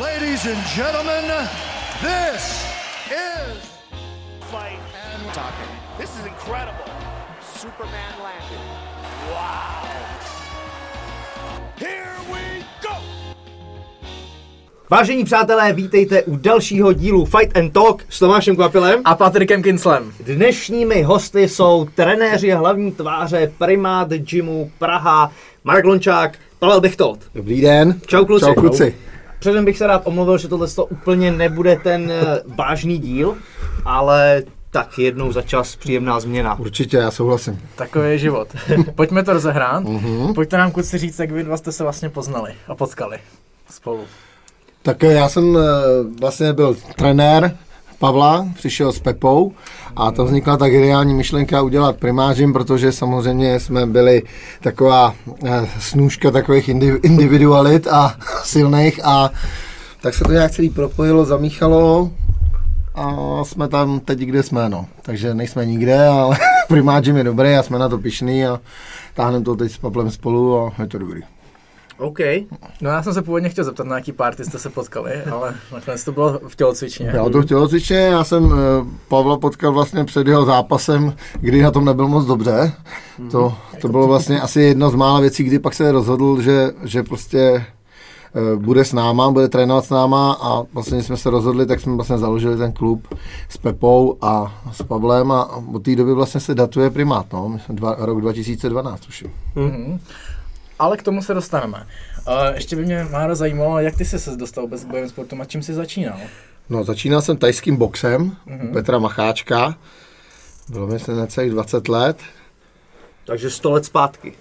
Ladies and gentlemen, this is fight and talking. This is incredible. Superman landed. Wow. Here we go. Vážení přátelé, vítejte u dalšího dílu Fight and Talk s Tomášem Kvapilem. A Patrikem Kinslem. Dnešními hosty jsou trenéři a hlavní tváře Primát Gymu Praha, Marek Lončák, Pavel Bechtold. Dobrý den. Čau kluci. Čau kluci. Předem bych se rád omluvil, že tohle úplně nebude ten eh, vážný díl, ale tak jednou za čas příjemná změna. Určitě, já souhlasím. Takový je život. Pojďme to rozehrát. Pojďte nám kluci říct, jak vy dva jste se vlastně poznali a potkali spolu. Tak eh, já jsem eh, vlastně byl trenér Pavla, přišel s Pepou a tam vznikla ta geniální myšlenka udělat primářím, protože samozřejmě jsme byli taková eh, snůžka takových indi- individualit a silných a tak se to nějak celý propojilo, zamíchalo a jsme tam teď, kde jsme, no. Takže nejsme nikde, ale primářím je dobrý a jsme na to pišný a táhneme to teď s Pavlem spolu a je to dobrý. OK. No já jsem se původně chtěl zeptat, na jaký party jste se potkali, ale nakonec to bylo v tělocvičně. Já to v tělocvičně, já jsem uh, Pavla potkal vlastně před jeho zápasem, kdy na tom nebyl moc dobře. To, to bylo vlastně asi jedna z mála věcí, kdy pak se rozhodl, že, že prostě uh, bude s náma, bude trénovat s náma a vlastně jsme se rozhodli, tak jsme vlastně založili ten klub s Pepou a s Pavlem a od té doby vlastně se datuje primát, no, myslím, dva, rok 2012 už. Mhm. Ale k tomu se dostaneme. Uh, ještě by mě Máro zajímalo, jak ty jsi se dostal vůbec k bojovým sportům a čím jsi začínal? No, začínal jsem tajským boxem mm-hmm. Petra Macháčka. Bylo mi se necelých 20 let. Takže 100 let zpátky.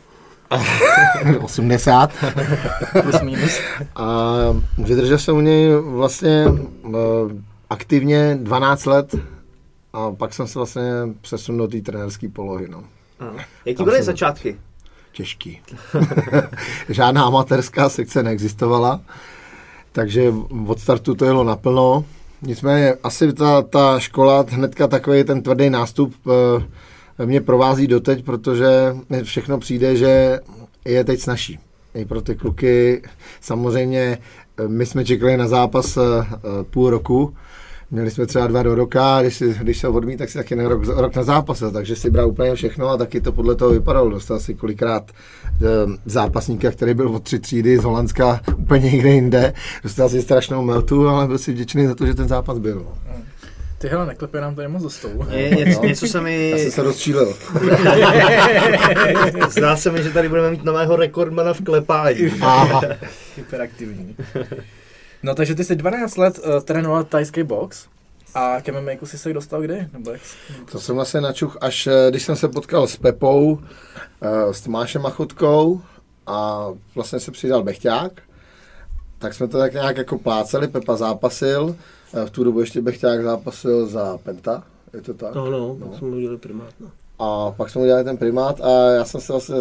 80. Plus minus. A vydržel jsem u něj vlastně uh, aktivně 12 let a pak jsem se vlastně přesunul do té trenérské polohy. No. Jaký Tam byly jsem- začátky? Těžký. Žádná amatérská sekce neexistovala, takže od startu to jelo naplno. Nicméně asi ta, ta škola, hnedka takový ten tvrdý nástup eh, mě provází doteď, protože všechno přijde, že je teď snažší. I pro ty kluky samozřejmě eh, my jsme čekali na zápas eh, půl roku, Měli jsme třeba dva do roka, a když, si, když se odmít, tak si taky na rok, rok na zápase, takže si bral úplně všechno a taky to podle toho vypadalo. Dostal si kolikrát e, zápasníka, který byl od tři třídy z Holandska úplně někde jinde. Dostal si strašnou meltu, ale byl si vděčný za to, že ten zápas byl. no. Ty hele, neklepě nám tady moc do stolu. Je, něco, něco se Já mi... jsem se rozčílil. Zdá se mi, že tady budeme mít nového rekordmana v klepání. Aha. Hyperaktivní. No takže ty jsi 12 let uh, trénoval tajský box. A k MMA jsi se dostal kdy? Nebo jak? jsi- To jsem vlastně načuch, až eh, když jsem se potkal s Pepou, eh, s Tomášem Machutkou a vlastně se přidal Bechťák, tak jsme to tak nějak jako pláceli, Pepa zápasil, v tu dobu ještě Bechťák zápasil za Penta, je to tak? No, no, no. jsme udělali primát. No. A pak jsme udělali ten primát a já jsem se vlastně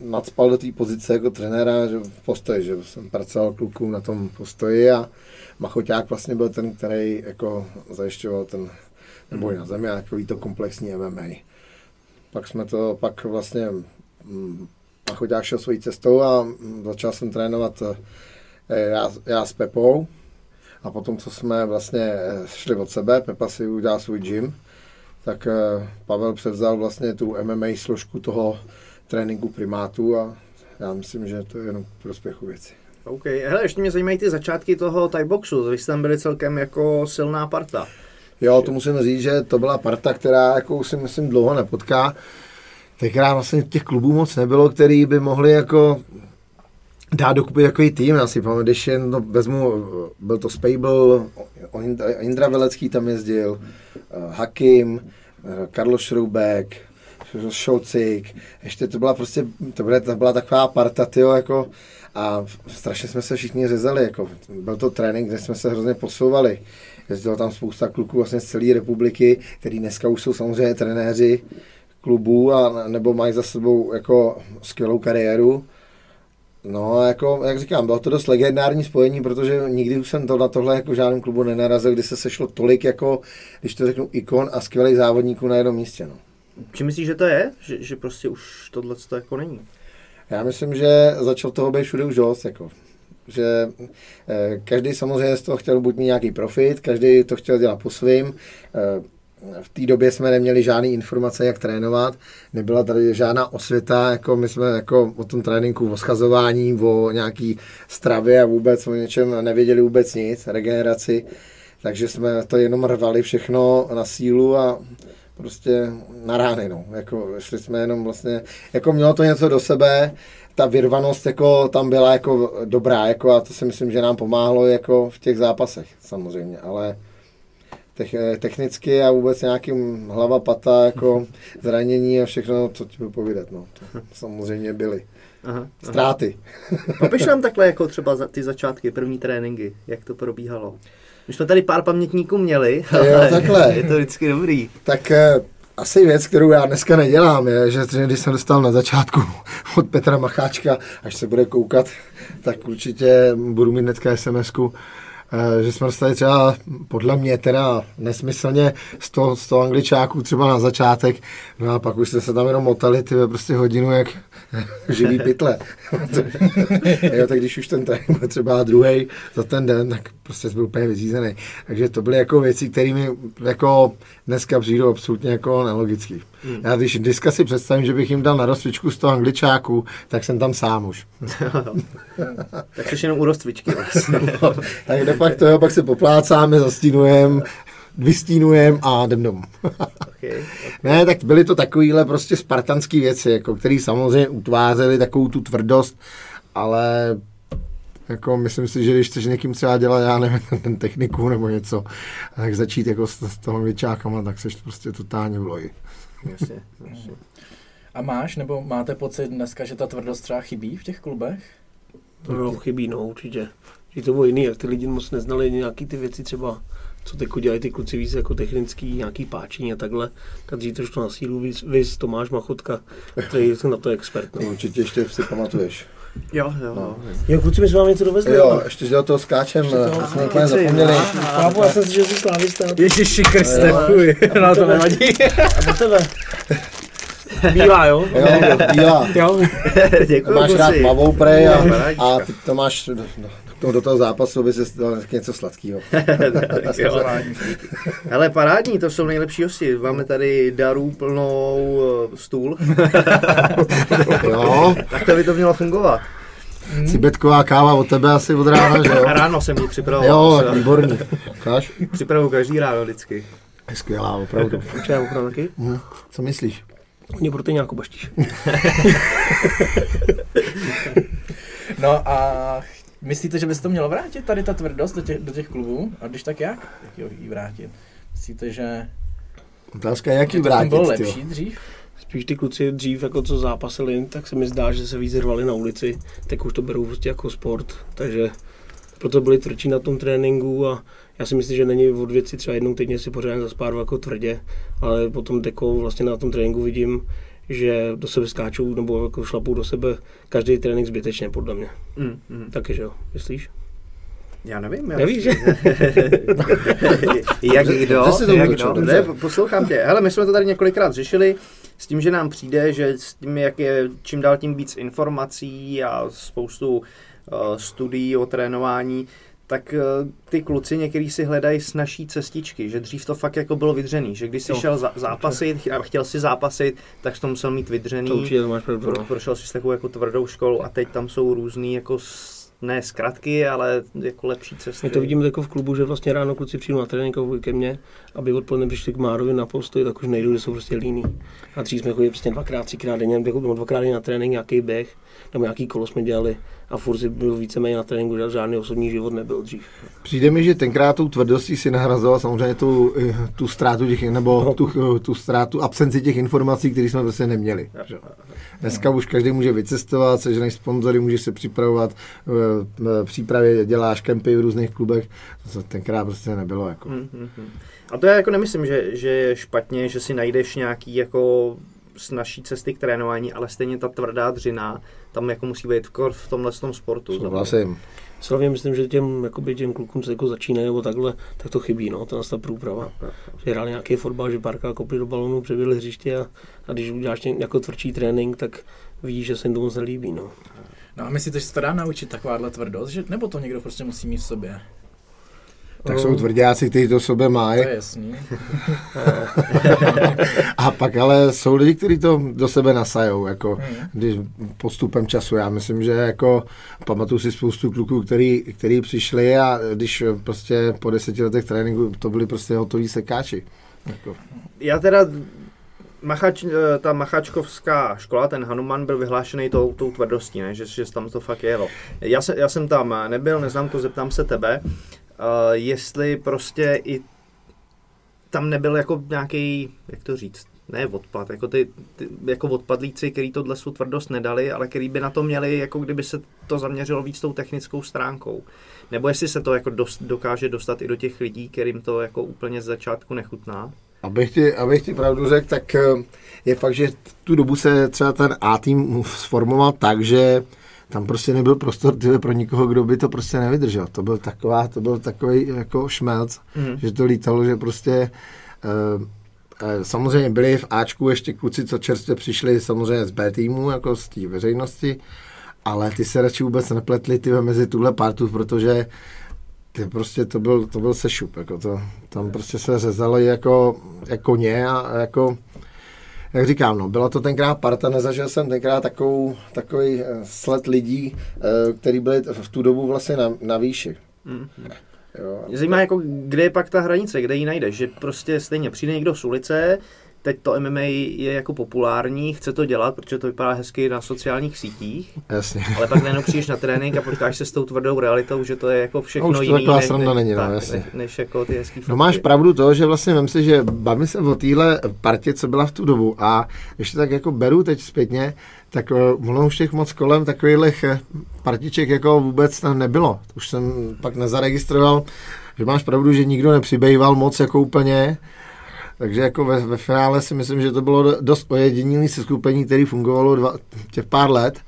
nadspal do té pozice jako trenéra, že v postoji, že jsem pracoval klukům na tom postoji a Machoťák vlastně byl ten, který jako zajišťoval ten, ten boj na zemi a takový to komplexní MMA. Pak jsme to, pak vlastně mm, Machoťák šel svojí cestou a mm, začal jsem trénovat eh, já, já s Pepou a potom, co jsme vlastně eh, šli od sebe, Pepa si udělal svůj gym, tak eh, Pavel převzal vlastně tu MMA složku toho tréninku primátů a já myslím, že to je jenom k prospěchu věci. OK, hele, ještě mě zajímají ty začátky toho Thai boxu. Vy jste tam byli celkem jako silná parta. Jo, to musím říct, že to byla parta, která jako si myslím dlouho nepotká. Tenkrát vlastně těch klubů moc nebylo, který by mohli jako dát dokupy takový tým. Já si pamatuju, když jen to vezmu, byl to Spable, Indra- Velecký tam jezdil, eh, Hakim, eh, Karlo Šroubek, Šoucik, ještě to byla prostě, to byla, to byla taková parta, tyjo, jako, a strašně jsme se všichni řezali, jako, byl to trénink, kde jsme se hrozně posouvali. Jezdilo tam spousta kluků vlastně z celé republiky, který dneska už jsou samozřejmě trenéři klubů a nebo mají za sebou jako skvělou kariéru. No, jako, jak říkám, bylo to dost legendární spojení, protože nikdy už jsem to na tohle jako v žádném klubu nenarazil, kdy se sešlo tolik jako, když to řeknu, ikon a skvělých závodníků na jednom místě. No. Či myslíš, že to je? Že, že prostě už tohle to jako není? Já myslím, že začal toho být všude už dost. Jako. že eh, každý samozřejmě z toho chtěl buď mít nějaký profit, každý to chtěl dělat po svým. V té době jsme neměli žádné informace, jak trénovat, nebyla tady žádná osvěta, jako my jsme jako o tom tréninku, o schazování, o nějaký stravě a vůbec o něčem nevěděli vůbec nic, regeneraci, takže jsme to jenom rvali všechno na sílu a prostě na rány, no. Jako, šli jsme jenom vlastně, jako mělo to něco do sebe, ta vyrvanost jako tam byla jako dobrá, jako a to si myslím, že nám pomáhlo jako v těch zápasech samozřejmě, ale technicky a vůbec nějakým hlava, pata, jako zranění a všechno, co ti budu povídat, no. To samozřejmě byly. Aha, Ztráty. Popiš nám takhle jako třeba za ty začátky, první tréninky, jak to probíhalo. My jsme tady pár pamětníků měli, ale jo, takhle. je to vždycky dobrý. Tak eh, asi věc, kterou já dneska nedělám, je, že když jsem dostal na začátku od Petra Macháčka, až se bude koukat, tak určitě budu mít dneska SMS-ku, Eh, že jsme dostali třeba podle mě teda nesmyslně 100, 100 angličáků třeba na začátek, no a pak už jste se tam jenom motali ty prostě hodinu jak živý pytle. jo, tak když už ten trénink byl třeba druhý za ten den, tak prostě byl úplně vyřízený. Takže to byly jako věci, které mi jako dneska přijdou absolutně jako nelogický. Hmm. Já když dneska si představím, že bych jim dal na rozcvičku 100 angličáků, tak jsem tam sám už. tak jsi jenom u rozcvičky vlastně. tak de facto jo, pak se poplácáme, zastínujeme, vystínujem a jdem domů. okay, okay. Ne, tak byly to takovýhle prostě spartanské věci, jako, které samozřejmě utvářely takovou tu tvrdost, ale jako myslím si, že když chceš někým třeba dělat, já nevím, ten techniku nebo něco, tak začít jako s, s toho věčákama, tak seš prostě totálně v loji. Jasně, jasně. A máš, nebo máte pocit dneska, že ta tvrdost třeba chybí v těch klubech? To no, chybí, no určitě. Že to bylo jiný, jak ty lidi moc neznali nějaký ty věci třeba co teď dělají ty kluci víc jako technický, nějaký páčení a takhle, tak dřív to na sílu, víc, víc Tomáš Machotka, který je na to expert. No. Určitě ještě si pamatuješ. Jo, jo. No. Jo, kluci, my jsme vám něco dovezli. Jo, ještě do toho skáčem, to jsme úplně zapomněli. Chápu, já jsem si, že jsi slávista. Ježiši Kriste, fuj, no to nevadí. A po tebe. Bílá, jo? Jo, bílá. Jo. Děkuji, Máš rád mavou prej a, a ty to máš to do toho zápasu by se dal něco sladkého. Hele, parádní, to jsou nejlepší hosti. Máme tady darů plnou uh, stůl. jo. tak to by to mělo fungovat. Hmm. Cibetková káva od tebe asi od rána, že jo? Ráno jsem ji připravoval. Jo, výborný. Káš? Připravuju každý ráno vždycky. Skvělá, opravdu. Určitě opravdu taky? Hmm. Co myslíš? Mě proto nějakou baštíš. no a Myslíte, že by se to mělo vrátit, tady ta tvrdost do těch, do těch klubů? A když tak jak? Jak ji vrátit? Myslíte, že... Otázka jak ji vrátit, bylo lepší dřív? Spíš ty kluci dřív, jako co zápasili, tak se mi zdá, že se víc rvali na ulici, tak už to berou prostě jako sport, takže proto byli tvrdší na tom tréninku a já si myslím, že není od věci třeba jednou týdně si pořádně zaspárovat jako tvrdě, ale potom jako vlastně na tom tréninku vidím, že do sebe skáčou nebo jako šlapou do sebe každý trénink zbytečně, podle mě. Mm, mm. Taky, že jo? Myslíš? Já nevím. Já Nevíš, že? jak kdo? Jak kdo? Ne, poslouchám tě. Hele, my jsme to tady několikrát řešili s tím, že nám přijde, že s tím, jak je čím dál tím víc informací a spoustu uh, studií o trénování, tak eh, ty kluci některý si hledají snažší cestičky, že dřív to fakt jako bylo vydřený, že když jsi jo. šel za, zápasit a chtěl si zápasit, tak jsi to musel mít vydřený. To určitě to máš pravdu. Pro, no. prošel si takovou jako tvrdou školu a teď tam jsou různý jako ne zkratky, ale jako lepší cesty. My to vidíme jako v klubu, že vlastně ráno kluci přijdou na trénink ke mně, aby odpoledne přišli k Márovi na postoj, tak už nejdou, že jsou prostě líní. A dřív jsme chodili prostě dvakrát, třikrát denně, nebo dvakrát denně na trénink, nějaký běh, nebo nějaký kolo jsme dělali a furt si byl víceméně na tréninku, žádný osobní život nebyl dřív. Přijde mi, že tenkrát tou tvrdostí si nahrazoval samozřejmě tu, tu ztrátu těch, nebo no. tu, tu ztrátu absenci těch informací, které jsme prostě neměli. Že? Dneska už každý může vycestovat, seženeš sponzory, může se připravovat, v přípravě děláš kempy v různých klubech, to tenkrát prostě nebylo. Jako. Mm-hmm. A to já jako nemyslím, že, že je špatně, že si najdeš nějaký jako z naší cesty k trénování, ale stejně ta tvrdá dřina tam jako musí být v, v tomhle tom sportu. Souhlasím. Slavně myslím, že těm, jakoby těm klukům, co jako začínají nebo takhle, tak to chybí, no, ta, ta průprava. Že hráli nějaký fotbal, že párkrát kopli do balonu, přebyli hřiště a, a když uděláš jako tvrdší trénink, tak vidíš, že se jim to moc nelíbí, no. No a myslíte, že se to dá naučit takováhle tvrdost, že, nebo to někdo prostě musí mít v sobě? Tak jsou tvrdáci, kteří to sobě mají. To je jasný. A pak ale jsou lidi, kteří to do sebe nasajou, jako když postupem času. Já myslím, že jako pamatuju si spoustu kluků, který, který přišli a když prostě po deseti letech tréninku to byli prostě hotoví sekáči. Jako. Já teda Machač, eh, ta macháčkovská škola, ten Hanuman byl vyhlášený tou, tou tvrdostí, ne? Že, že tam to fakt jelo. Já, se, já jsem tam nebyl, neznám to, zeptám se tebe, jestli prostě i tam nebyl jako nějaký, jak to říct, ne odpad, jako ty, ty jako odpadlíci, kteří tohle svou tvrdost nedali, ale který by na to měli, jako kdyby se to zaměřilo víc tou technickou stránkou. Nebo jestli se to jako dost, dokáže dostat i do těch lidí, kterým to jako úplně z začátku nechutná. Abych ti, abych ti pravdu řekl, tak eh, je fakt, že tu dobu se třeba ten A-tým sformoval tak, že tam prostě nebyl prostor tyhle, pro nikoho, kdo by to prostě nevydržel. To byl taková, to byl takový jako šmelc, mm. že to lítalo, že prostě uh, samozřejmě byli v Ačku ještě kluci, co čerstvě přišli samozřejmě z B týmu, jako z té veřejnosti, ale ty se radši vůbec nepletli ty mezi tuhle partu, protože ty prostě to byl, to byl sešup, jako to, tam prostě se řezalo jako, jako a, a jako, jak říkám, no, byla to tenkrát parta, nezažil jsem tenkrát takovou, takový eh, sled lidí, eh, který byli v tu dobu vlastně na, na výši. Mm-hmm. Jo. Mě zajímá, jako, kde je pak ta hranice, kde ji najdeš, že prostě stejně přijde někdo z ulice, teď to MMA je jako populární, chce to dělat, protože to vypadá hezky na sociálních sítích. Jasně. Ale pak najednou přijdeš na trénink a potkáš se s tou tvrdou realitou, že to je jako všechno no, už to jiný, než, než, není, no, tak, než, než, jako ty hezký No máš pravdu to, že vlastně vím si, že bavím se o téhle partě, co byla v tu dobu a ještě tak jako beru teď zpětně, tak eh, ono už těch moc kolem takových eh, partiček jako vůbec tam nebylo. Už jsem pak nezaregistroval, že máš pravdu, že nikdo nepřibýval moc jako úplně, takže jako ve, ve finále si myslím, že to bylo dost ojedinělé se skupení, které fungovalo dva, těch pár let,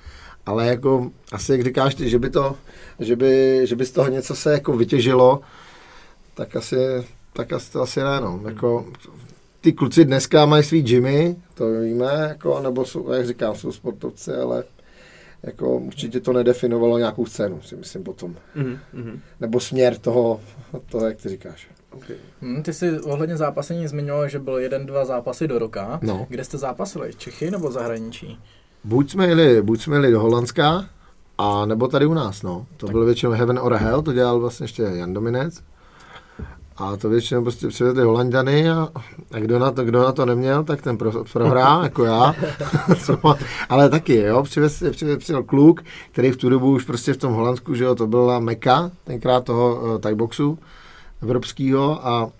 ale jako asi jak říkáš ty, že by, to, že by, že by z toho něco se jako vytěžilo, tak asi, tak asi to asi ne, no. Jako, ty kluci dneska mají svý gymy, to víme, jako, nebo jsou, jak říkám, jsou sportovci, ale jako určitě to nedefinovalo nějakou scénu, si myslím potom. Mm-hmm. Nebo směr toho, toho, jak ty říkáš. Okay. Hmm, ty jsi ohledně zápasení zmiňoval, že bylo jeden, dva zápasy do roka. No. Kde jste zápasili? Čechy nebo zahraničí? Buď jsme jeli, buď jsme jeli do Holandska, a nebo tady u nás, no. To tak. byl většinou Heaven or Hell, to dělal vlastně ještě Jan Dominec. A to většinou prostě přivezli Holandiany a, a kdo, na to, kdo na to neměl, tak ten pro, prohrá, jako já. Ale taky, jo, přivez, přivez, přivez kluk, který v tu dobu už prostě v tom Holandsku, že jo, to byla meka, tenkrát toho uh, Thai boxu evropského a,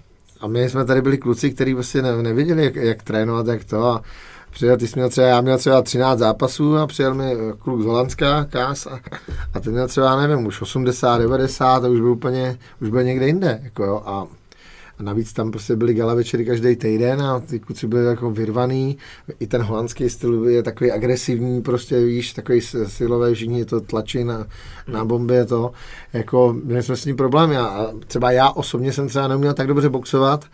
a my jsme tady byli kluci, kteří vlastně ne, nevěděli, jak, jak trénovat, jak to a přijel, ty jsi měl třeba, já měl třeba 13 zápasů a přijel mi kluk z Holandska, Kás, a, a ten měl třeba, nevím, už 80, 90 a už byl úplně, už byl někde jinde, jako jo, a a navíc tam prostě byly gala večery každý týden a ty kluci byli jako vyrvaný. I ten holandský styl je takový agresivní, prostě víš, takový silové všichni to tlačí na, na bombě to. Jako, měli jsme s tím problém. A třeba já osobně jsem třeba neuměl tak dobře boxovat,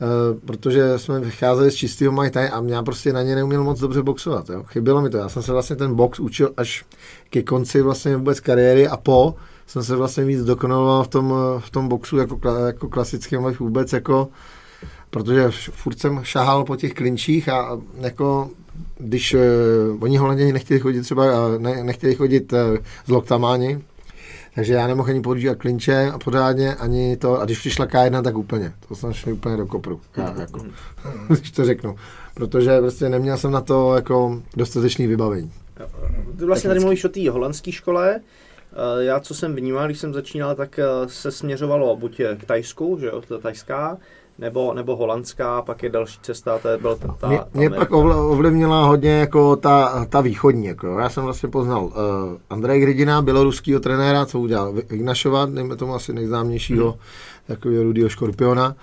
Uh, protože jsme vycházeli z čistého Muay a já prostě na ně neuměl moc dobře boxovat. Jo. Chybělo mi to. Já jsem se vlastně ten box učil až ke konci vlastně vůbec kariéry a po, jsem se vlastně víc dokonaloval v tom, v tom boxu jako, jako klasickém, ale vůbec jako, protože furt jsem šahal po těch klinčích a jako když uh, oni Holanděni nechtěli chodit třeba, ne, nechtěli chodit uh, s loktamáni, takže já nemohl ani používat klinče a pořádně, ani to, a když přišla K1, tak úplně, to jsem šel úplně do kopru, já, jako, když to řeknu, protože prostě neměl jsem na to jako dostatečný vybavení. Ty vlastně tady mluvíš o té holandské škole, Eh, já, co jsem vnímal, když jsem začínal, tak eh, se směřovalo buď k Tajsku, že jo, to tajská, nebo, nebo holandská, pak je další cesta, to je byl ta, ta Mě, mě pak ovlivnila hodně jako ta, ta východní. Jako. Já jsem vlastně poznal uh, Andrej Gridina, běloruského trenéra, co udělal Ignašova, dejme tomu asi nejznámějšího, hmm. takového rudého škorpiona.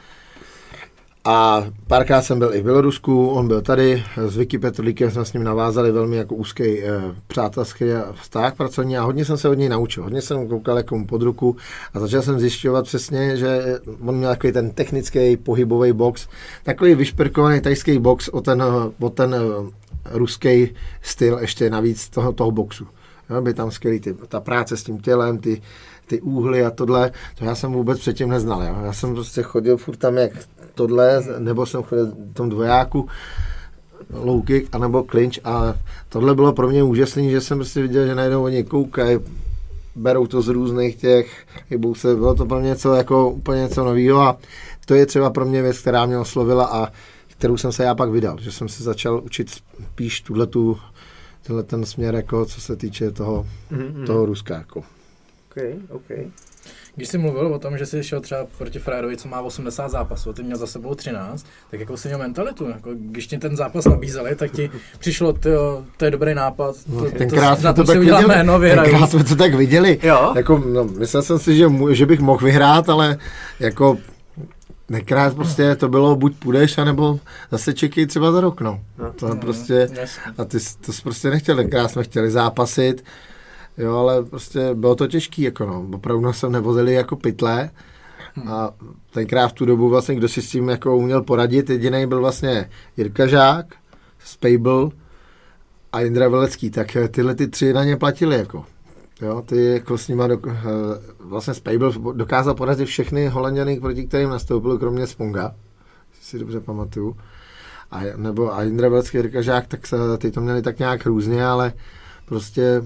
A párkrát jsem byl i v Bělorusku, on byl tady, s Vicky Petrlíkem jsme s ním navázali velmi jako úzký e, přátelský vztah pracovní a hodně jsem se od něj naučil. Hodně jsem koukal jako mu pod ruku a začal jsem zjišťovat přesně, že on měl takový ten technický pohybový box, takový vyšperkovaný tajský box o ten, o ten e, ruský styl ještě navíc toho, toho boxu. Jo, by tam skvělý ty, ta práce s tím tělem, ty, ty úhly a tohle, to já jsem vůbec předtím neznal. Jo. Já jsem prostě chodil furt tam jak tohle, nebo jsem chodil v tom dvojáku, low kick, anebo clinch a tohle bylo pro mě úžasné, že jsem prostě viděl, že najednou oni koukají, berou to z různých těch, hybou se, bylo to pro mě něco jako úplně něco nového a to je třeba pro mě věc, která mě oslovila a kterou jsem se já pak vydal, že jsem se začal učit spíš tuhle tu, tenhle ten směr, jako co se týče toho, mm-hmm. toho Ruska. Jako. Okay, okay. Když jsi mluvil o tom, že jsi šel třeba proti Frajerovi, co má 80 zápasů, a ty měl za sebou 13, tak jako jsi měl mentalitu. Jako, když ti ten zápas nabízeli, tak ti přišlo, tyjo, to je dobrý nápad. To, no, tenkrát to, jsme to, tak viděli, jméno, tenkrát jsme to tak viděli. Jo? Jako, no, myslel jsem si, že, že bych mohl vyhrát, ale jako Nekrát prostě to bylo, buď půjdeš, anebo zase čekej třeba za rok, no. no to no, prostě, a ty to jsi prostě nechtěl, tenkrát jsme chtěli zápasit, jo, ale prostě bylo to těžký, jako no, opravdu jsme nevozili jako pytle a tenkrát v tu dobu vlastně, kdo si s tím jako uměl poradit, jediný byl vlastně Jirka Žák, Spable a Indra Velecký, tak tyhle ty tři na ně platili, jako. Jo, ty jako s nima, do, eh, vlastně Spable dokázal porazit všechny holanděny, proti kterým nastoupil, kromě Sponga, si dobře pamatuju. A, nebo a Indra Velecký, Jirka Žák, tak se, ty to měli tak nějak různě, ale prostě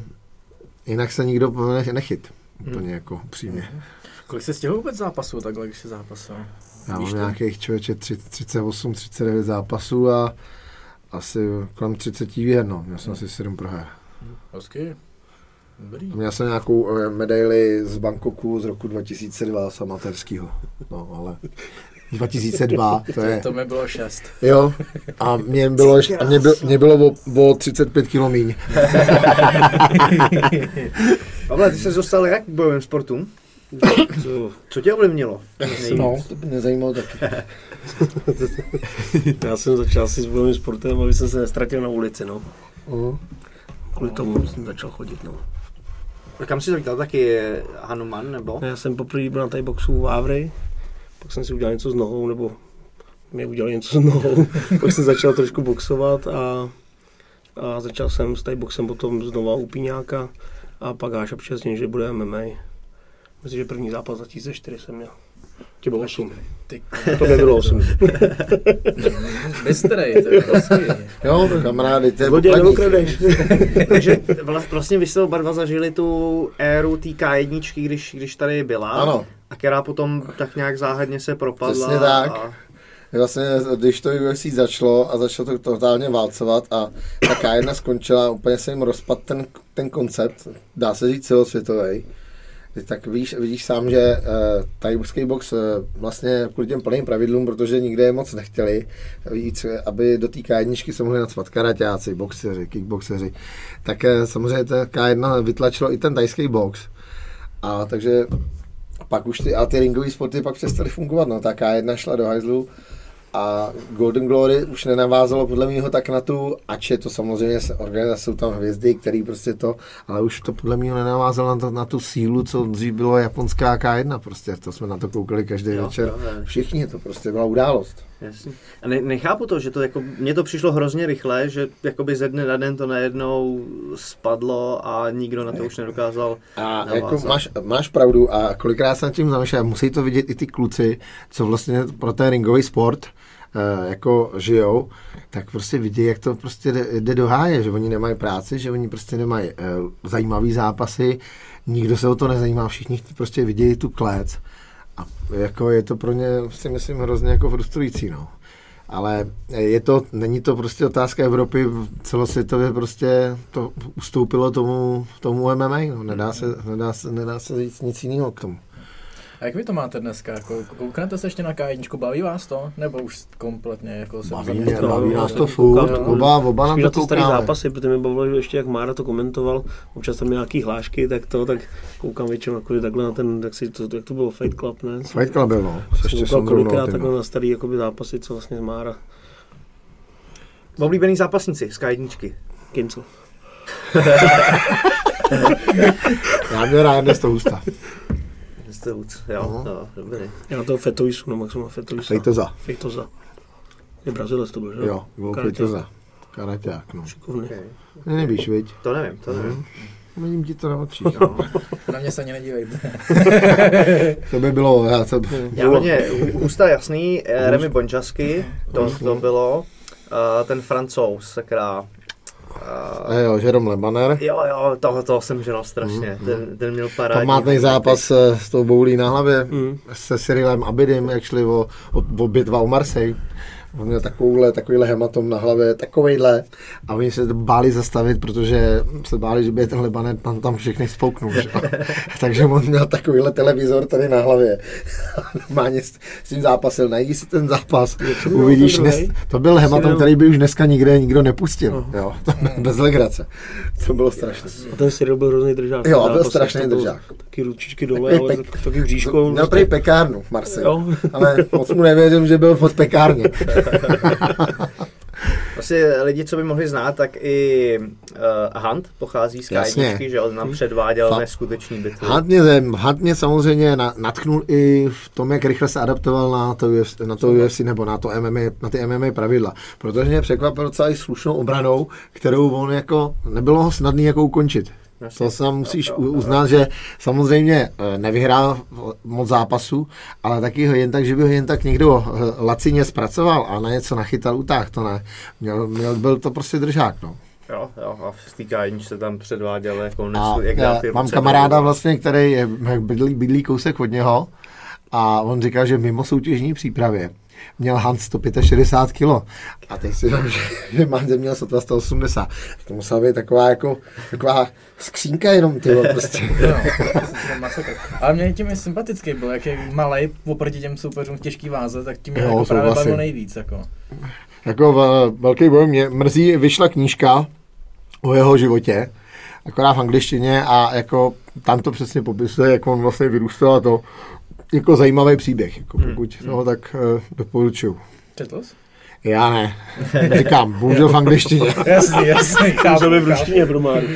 jinak se nikdo nechyt. Úplně hmm. jako přímě. Kolik se stěhlo vůbec zápasů takhle, když jsi zápasil? Já mám nějakých člověče 38, 39 zápasů a asi kolem 30 výher, no. Měl jsem asi 7 proher. Hezky. Dobrý. Měl jsem nějakou eh, medaili z Bangkoku z roku 2002 z amatérského. No, ale 2002, to je... To mi bylo 6. Jo, a mě bylo, a mě, bylo, mě bylo o, o 35 kg míň. Pavle, ty se dostal jak k bojovým sportům? Co, co tě ovlivnilo? No, to by mě zajímalo taky. Já jsem začal si s bojovým sportem, aby jsem se nestratil na ulici, no. Uh. Kvůli tomu jsem začal chodit, no. A kam jsi to viděl? Taky Hanuman, nebo? Já jsem poprvé byl na té boxu v Avry, pak jsem si udělal něco s nohou, nebo mě udělal něco s nohou, pak jsem začal trošku boxovat a, a začal jsem s tady boxem potom znova u Píňáka a pak až občas že bude MMA. Myslím, že první zápas 2004 jsem měl. Tě bylo 8. Ty, to by bylo 8. Mistrej, to je prostě. Jo, kamarády, to je Zloděj Takže vlastně vy jste oba dva zažili tu éru té K1, když, když tady byla. Ano. A která potom tak nějak záhadně se propadla. Přesně tak. A... Vlastně, když to UFC začalo a začalo to totálně válcovat a ta K1 skončila, úplně se jim rozpad ten, ten koncept, dá se říct celosvětový tak víš, vidíš sám, že uh, tajburský box uh, vlastně kvůli těm plným pravidlům, protože nikde je moc nechtěli, víc, aby do té K1 se mohli nadspat karaťáci, boxeři, kickboxeři, tak uh, samozřejmě ta K1 vytlačilo i ten tajský box. A takže pak už ty, a ty ringové sporty pak přestaly fungovat, no, ta K1 šla do hajzlu, a Golden Glory už nenavázalo podle mého tak na tu, ač je to samozřejmě organizace, jsou tam hvězdy, který prostě to, ale už to podle mého nenavázalo na, to, na tu sílu, co dřív bylo japonská K1, prostě to jsme na to koukali každý jo, večer. Jo, Všichni, to prostě byla událost. Jasně. A ne, nechápu to, že to jako, mně to přišlo hrozně rychle, že jakoby ze dne na den to najednou spadlo a nikdo na to už nedokázal A jako máš, máš pravdu a kolikrát jsem tím zamýšlel, musí to vidět i ty kluci, co vlastně pro ten ringový sport uh, jako žijou, tak prostě vidí, jak to prostě jde, jde do háje, že oni nemají práci, že oni prostě nemají uh, zajímavý zápasy, nikdo se o to nezajímá, všichni prostě vidějí tu klec jako je to pro ně, si myslím, hrozně jako frustrující, no. Ale je to, není to prostě otázka Evropy, celosvětově prostě to ustoupilo tomu, tomu MMA, no. nedá, se, nedá, se, nedá se říct nic jiného k tomu. A jak vy to máte dneska? Jako, kouknete se ještě na K1, baví vás to? Nebo už kompletně jako se Baví, mě, baví nás to furt, oba, oba na to koukáme. starý zápasy, protože mi bavilo, že ještě jak Mára to komentoval, občas tam nějaký hlášky, tak to, tak koukám většinou jako takhle na ten, tak si to, jak to bylo, Fight Club, ne? Fight Club byl, no. Ještě jsem kolikrát takhle na starý jakoby, zápasy, co vlastně Mára. Oblíbený zápasníci z K1. Kincel. Já měl rád dnes to ústa. Stouc, jo, uh-huh. jo, dobrý. Já to Fetoisu, nebo jak jsem Fetoisa. Fejtoza. Fejtoza. Je Brazilec to byl, že? Jo, byl Fejtoza. Karaťák, no. Šikovný. Okay. Nevíš, viď? To nevím, to nevím. Uh-huh. Vidím ti to na očích. ale Na mě se ani nedívejte. To by bylo, já to, Já hodně, ústa jasný, eh, Remy Bončasky, to, to bylo. Uh, ten francouz, sakra. A jo, Jerome Lebaner. Jo, jo, toho, toho jsem žral strašně. Ten, ten měl parádní. Památný zápas eh, s tou boulí na hlavě, Mm. se Cyrilem Abidim, jak šli o, o, o bitva o Marseille. On měl takovouhle, takovýhle hematom na hlavě, takovejhle. A oni se báli zastavit, protože se báli, že by je ten Lebanet tam, tam všechny spouknul. Že? Takže on měl takovýhle televizor tady na hlavě. Normálně s, s tím zápasil, najdi si ten zápas, byl uvidíš, ten nes, druhej? to byl hematom, který by už dneska nikde nikdo nepustil. Jo, to bylo bez legrace. To bylo strašné. A ten Cyril byl hrozný držák. Jo, byl strašný byl držák. Taky ručičky dole, Takový ale pek- tak, taky bříško. Měl prý pekárnu v Marseille, Jo. ale moc mu nevěřím, že byl pod pekárně. Asi lidi, co by mohli znát, tak i uh, Hunt pochází z Jasně. K1, že on nám předváděl Fa- neskutečný bitvy. Hunt mě, Hunt mě samozřejmě na, natknul i v tom, jak rychle se adaptoval na to, UFC, na to UFC nebo na, to MMA, na ty MMA pravidla. Protože mě překvapil docela i slušnou obranou, kterou on jako, nebylo ho snadný jako ukončit. To sám musíš uznat, že samozřejmě eh, nevyhrál moc zápasů, ale taky ho jen tak, že by ho jen tak někdo eh, lacině zpracoval a na něco nachytal, utáh, to ne. Měl, měl, byl to prostě držák, no. Jo, jo, a v té K1 se tam předváděl jako A nesu, jak ty mám ruce kamaráda dolů. vlastně, který je, bydlí, bydlí kousek od něho a on říkal, že mimo soutěžní přípravě měl Hans 165 kg. A teď si že, že Manze měl sotva 180. To musela být taková jako, taková skřínka jenom, ty prostě. No. Ale mě tím je sympatický byl, jak je malej oproti těm soupeřům v těžký váze, tak tím mě Jo, jako právě bavil nejvíc. Jako. Jako v, velký boj mě mrzí, vyšla knížka o jeho životě, akorát v angličtině a jako tam to přesně popisuje, jak on vlastně vyrůstal a to jako zajímavý příběh, jako pokud toho tak uh, doporučuju. Četl jsi? Já ne. Říkám, bohužel v angličtině. Jasný, jasný, chápu, v ruštině pro Máru.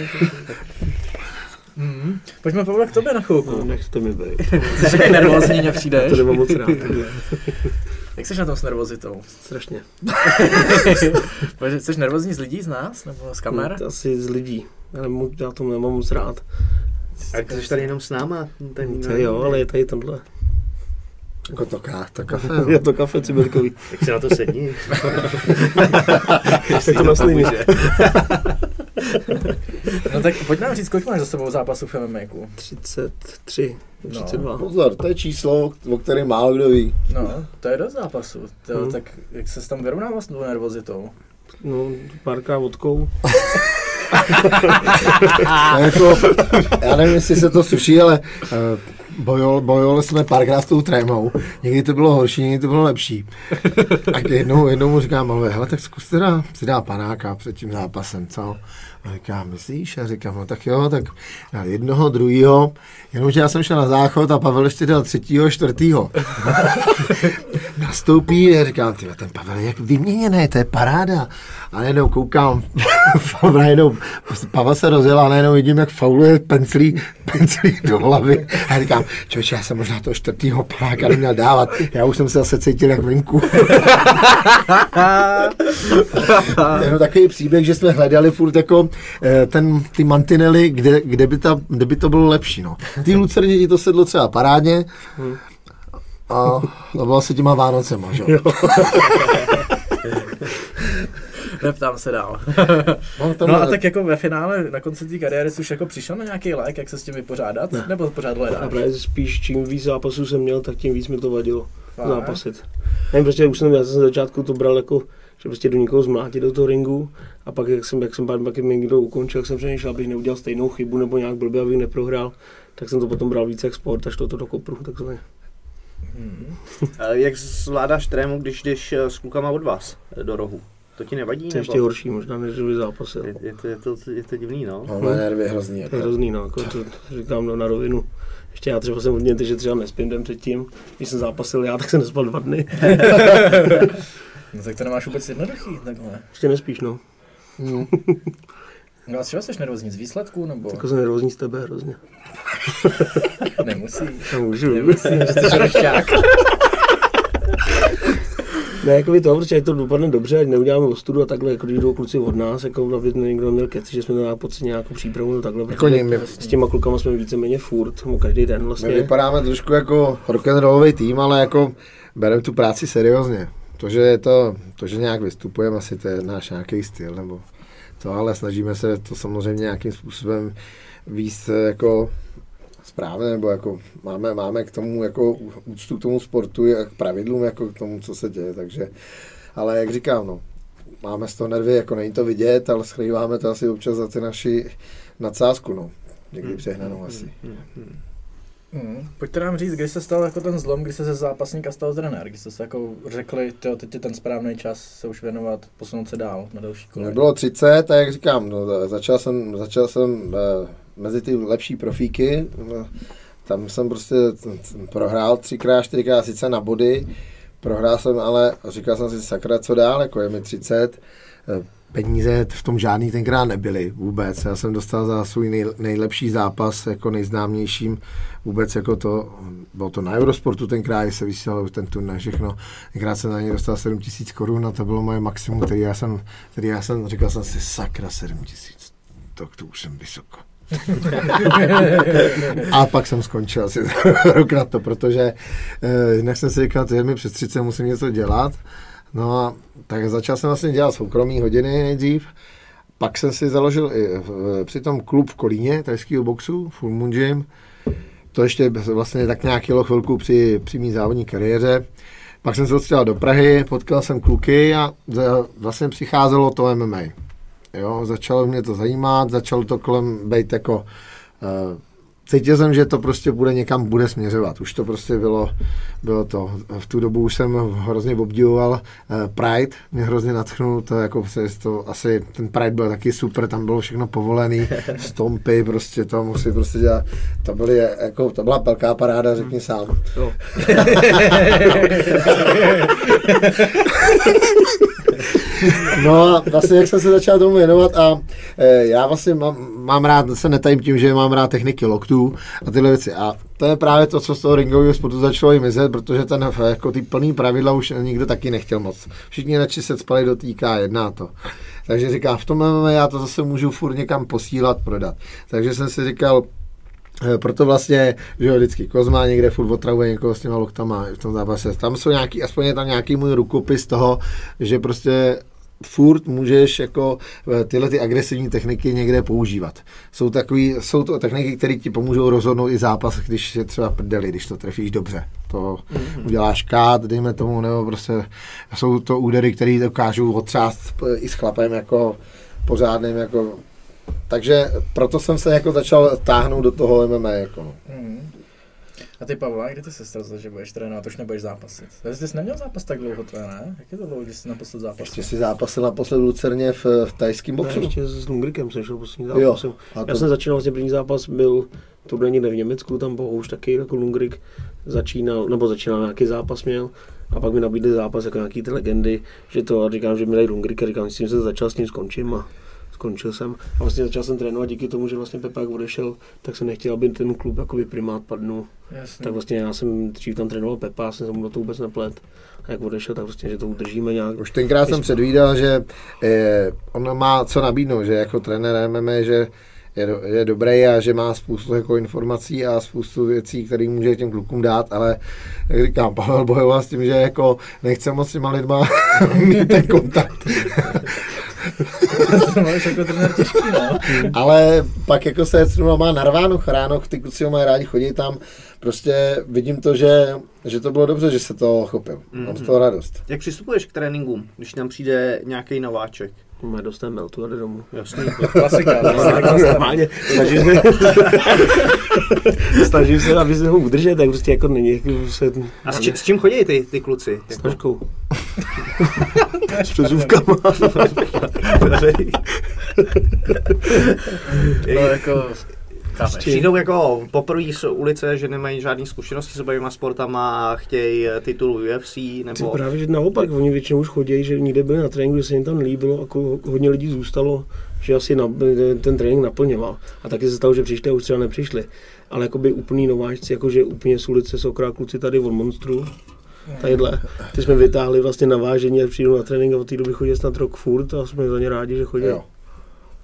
Mhm. Pojďme Pavle k tobě na No, chvilku. nechte mi být. Ty jsi takový nervózní, mě přijdeš. To nemám moc rád. Jak jsi na tom s nervozitou? Strašně. Jsi nervózní z lidí, z nás? Nebo z kamer? No, asi z lidí. Já, nemů, já to nemám moc rád. A ty jsi tady jenom s náma. Ten, To jo, ale je tady tenhle. Jako to, ká, to kafe. Je to kafe ciberkový. Tak si na to sedni. Je to na sliny. No tak pojď nám říct, kolik máš za sebou zápasů v MMA? 33, 32. Pozor, to je číslo, o kterém málo kdo ví. No, to je dost zápasů. To, Hmm. Tak jak se tam vyrovnával s tou nervozitou? No, párkrát vodkou. Jako, já nevím, jestli se to suší, ale uh, bojovali, bojovali jsme párkrát s tou trémou. Někdy to bylo horší, někdy to bylo lepší. A jednou, jednou mu říkám, ale hele, tak zkus teda si dá panáka před tím zápasem, co? A říkám, myslíš? A říkám, no tak jo, tak dal jednoho, druhýho, jenomže já jsem šel na záchod a Pavel ještě dal třetího, čtvrtýho. Nastoupí a říkám, ty ten Pavel je jak vyměněný, to je paráda. A najednou koukám, najednou Pavel se rozjel a najednou vidím, jak fauluje penclí, penclí do hlavy. A říkám, člověče, já jsem možná toho čtvrtýho panáka neměl dávat. Já už jsem se zase cítil jak venku. Jenom takový příběh, že jsme hledali furt jako eh, ten, ty mantinely, kde, kde, by ta, kde by to bylo lepší. No. Ty Lucerně ti to sedlo třeba parádně, a to bylo se těma Vánocema, že? jo? Neptám se dál. No, to No a tak jako ve finále, na konci té kariéry jsi už jako přišel na nějaký lék, jak se s tím vypořádat? Ne. Nebo pořád A hledáš? právě spíš čím víc zápasů jsem měl, tak tím víc mi to vadilo Fakt? zápasit. Nevím, prostě už jsem, já jsem z začátku to bral jako, že prostě do někoho zmlátit do toho ringu a pak, jak jsem, jak jsem pak, pak mě někdo ukončil, jsem přemýšlel, abych neudělal stejnou chybu nebo nějak blbě, abych neprohrál, tak jsem to potom bral víc jak sport, až to, to do kopru, takzvaně. Hmm. A Jak zvládáš trému, když jdeš eh, s klukama od vás eh, do rohu? To ti nevadí? To je ještě nebo? horší možná, než kdyby zápasil. Je, je, to, je, to, je to divný, no. No, na nervy hrozný. To je Jako. hrozný, no, jako to, to říkám no, na rovinu. Ještě já třeba jsem hodně, že třeba nespím den předtím, když jsem zápasil já, tak jsem nespal dva dny. No tak to nemáš vůbec jednoduchý, takhle. Ještě nespíš, no. Hmm. No a z čeho jsi nervózní? Z výsledků nebo? Jako jsem nervózní z tebe hrozně. Nemusí. Já můžu. Nemusí, že jsi žrešťák. Ne, jako by to, protože ať to dopadne dobře, ať neuděláme ostudu a takhle, jako když jdou kluci od nás, jako aby někdo měl keci, že jsme na pocit nějakou přípravu, no takhle, Jako protože my, s těma klukama jsme víceméně furt, mu každý den my vlastně. vypadáme trošku jako rock'n'rollový tým, ale jako bereme tu práci seriózně. To, že je to, to, že nějak vystupujeme, asi to je náš nějaký styl, nebo to, ale snažíme se to samozřejmě nějakým způsobem víc jako správně, nebo jako máme, máme k tomu jako úctu k tomu sportu a k pravidlům, jako k tomu, co se děje, takže, ale jak říkám, no, máme z toho nervy, jako není to vidět, ale schrýváme to asi občas za ty naši nadsázku, no, někdy přehnanou asi. Hmm. Pojďte nám říct, kdy se stal jako ten zlom, kdy se ze zápasníka stal trenér, kdy jste se jako řekli, tyjo, teď je ten správný čas se už věnovat, posunout se dál na další kolo. Bylo 30 a jak říkám, no, začal jsem, začal jsem eh, mezi ty lepší profíky, no, tam jsem prostě prohrál třikrát, čtyřikrát sice na body, prohrál jsem, ale říkal jsem si sakra, co dál, jako je mi 30, eh, peníze v tom žádný tenkrát nebyly vůbec. Já jsem dostal za svůj nej, nejlepší zápas, jako nejznámějším vůbec jako to, bylo to na Eurosportu tenkrát, se vysílalo ten turnaj, všechno. Tenkrát jsem na něj dostal 7 tisíc korun a to bylo moje maximum, který já jsem, který já jsem, říkal jsem si, sakra 7 tisíc, tak to už jsem vysoko. a pak jsem skončil asi rok na to, protože eh, jinak jsem si říkal, že mi přes 30 musím něco dělat. No a tak začal jsem vlastně dělat soukromý hodiny nejdřív, pak jsem si založil i v- přitom klub v Kolíně, tajského boxu, Full Moon Gym. To ještě vlastně tak nějak jelo chvilku při, při mý závodní kariéře. Pak jsem se odstěhoval do Prahy, potkal jsem kluky a vlastně přicházelo to MMA. Jo, začalo mě to zajímat, začalo to kolem být jako uh, cítil jsem, že to prostě bude někam bude směřovat. Už to prostě bylo, bylo to. V tu dobu už jsem hrozně obdivoval eh, Pride, mě hrozně natchnul, to jako se- to asi, ten Pride byl taky super, tam bylo všechno povolený, stompy, prostě to musí prostě dělat, to byly jako, to byla velká paráda, řekni sám. Jo. No a vlastně jak jsem se začal tomu věnovat a e, já vlastně mám, mám rád, se netajím tím, že mám rád techniky loktů a tyhle věci a to je právě to, co z toho ringového sportu začalo i mizet, protože ten jako ty plný pravidla už nikdo taky nechtěl moc. Všichni radši se spali do týká jedna to. Takže říkám, v tom MMA já to zase můžu furt někam posílat, prodat. Takže jsem si říkal, Eh, proto vlastně, že jo, vždycky Kozma někde furt otravuje někoho s těma loktama v tom zápase. Tam jsou nějaký, aspoň je tam nějaký můj rukopis toho, že prostě furt můžeš jako eh, tyhle ty agresivní techniky někde používat. Jsou, takový, jsou to techniky, které ti pomůžou rozhodnout i zápas, když je třeba prdeli, když to trefíš dobře. To mm-hmm. uděláš kát, dejme tomu, nebo prostě jsou to údery, které dokážou otřást eh, i s chlapem jako pořádným jako takže proto jsem se jako začal táhnout do toho MMA. Jako no. A ty Pavla, kdy ty se stal, že budeš trénovat, už nebudeš zápasit? Ty jsi neměl zápas tak dlouho, to je, ne? Jak je to dlouho, když jsi naposled zápasil? Ještě si zápasil naposled v Lucerně v, v tajském Ne, boxu. ještě s Lundgrikem jsem šel poslední Jo, zápas. a Já to- jsem začínal vlastně první zápas byl to byl někde v Německu, tam už taky jako Lundgrik začínal, nebo začínal nějaký zápas měl a pak mi nabídli zápas jako nějaký ty legendy, že to a říkám, že mi dají Lundgrika, říkám, s tím jsem začal, s tím skončím a skončil jsem. A vlastně začal jsem trénovat díky tomu, že vlastně Pepák odešel, tak jsem nechtěl, aby ten klub jakoby primát padnul. Jasně. Tak vlastně já jsem dřív tam trénoval Pepa, já jsem se mu do toho vůbec neplet. A jak odešel, tak vlastně, že to udržíme nějak. Už tenkrát jsem předvídal, že eh, on má co nabídnout, že jako trenér MMA, že je, do, je dobrý a že má spoustu jako informací a spoustu věcí, které může těm klukům dát, ale jak říkám, Pavel bojoval s tím, že jako nechce moc s těma lidma mít ten kontakt. To máš jako trenér těžký, no. Ale pak jako se Cnula má narváno, chráno, ty kluci ho mají rádi, chodí tam. Prostě vidím to, že, že to bylo dobře, že se to chopil. Mám z toho radost. Jak přistupuješ k tréninkům, když tam přijde nějaký nováček? Má dostane meltu a jde domů. Jasný. Klasika. Normálně, snažím se, snažím se, aby se ho udržet, tak prostě jako není, jako se A s, či, s čím chodí ty, ty kluci? s taškou. s přezůvkama. no, jako, chápeš, přijdou jako poprvé z ulice, že nemají žádné zkušenosti s oběma sportama a chtějí titul UFC, Ty nebo... právě, že naopak, oni většinou už chodí, že někde byli na tréninku, že se jim tam líbilo, jako hodně lidí zůstalo, že asi na, ten trénink naplňoval. A taky se stalo, že přišli a už třeba nepřišli. Ale jakoby úplný nováčci, jakože úplně z ulice jsou akorát kluci tady od Monstru, Tadyhle. Ty jsme vytáhli vlastně na vážení a přijdu na trénink a od té doby chodí snad rok furt a jsme za ně rádi, že chodí. Jo.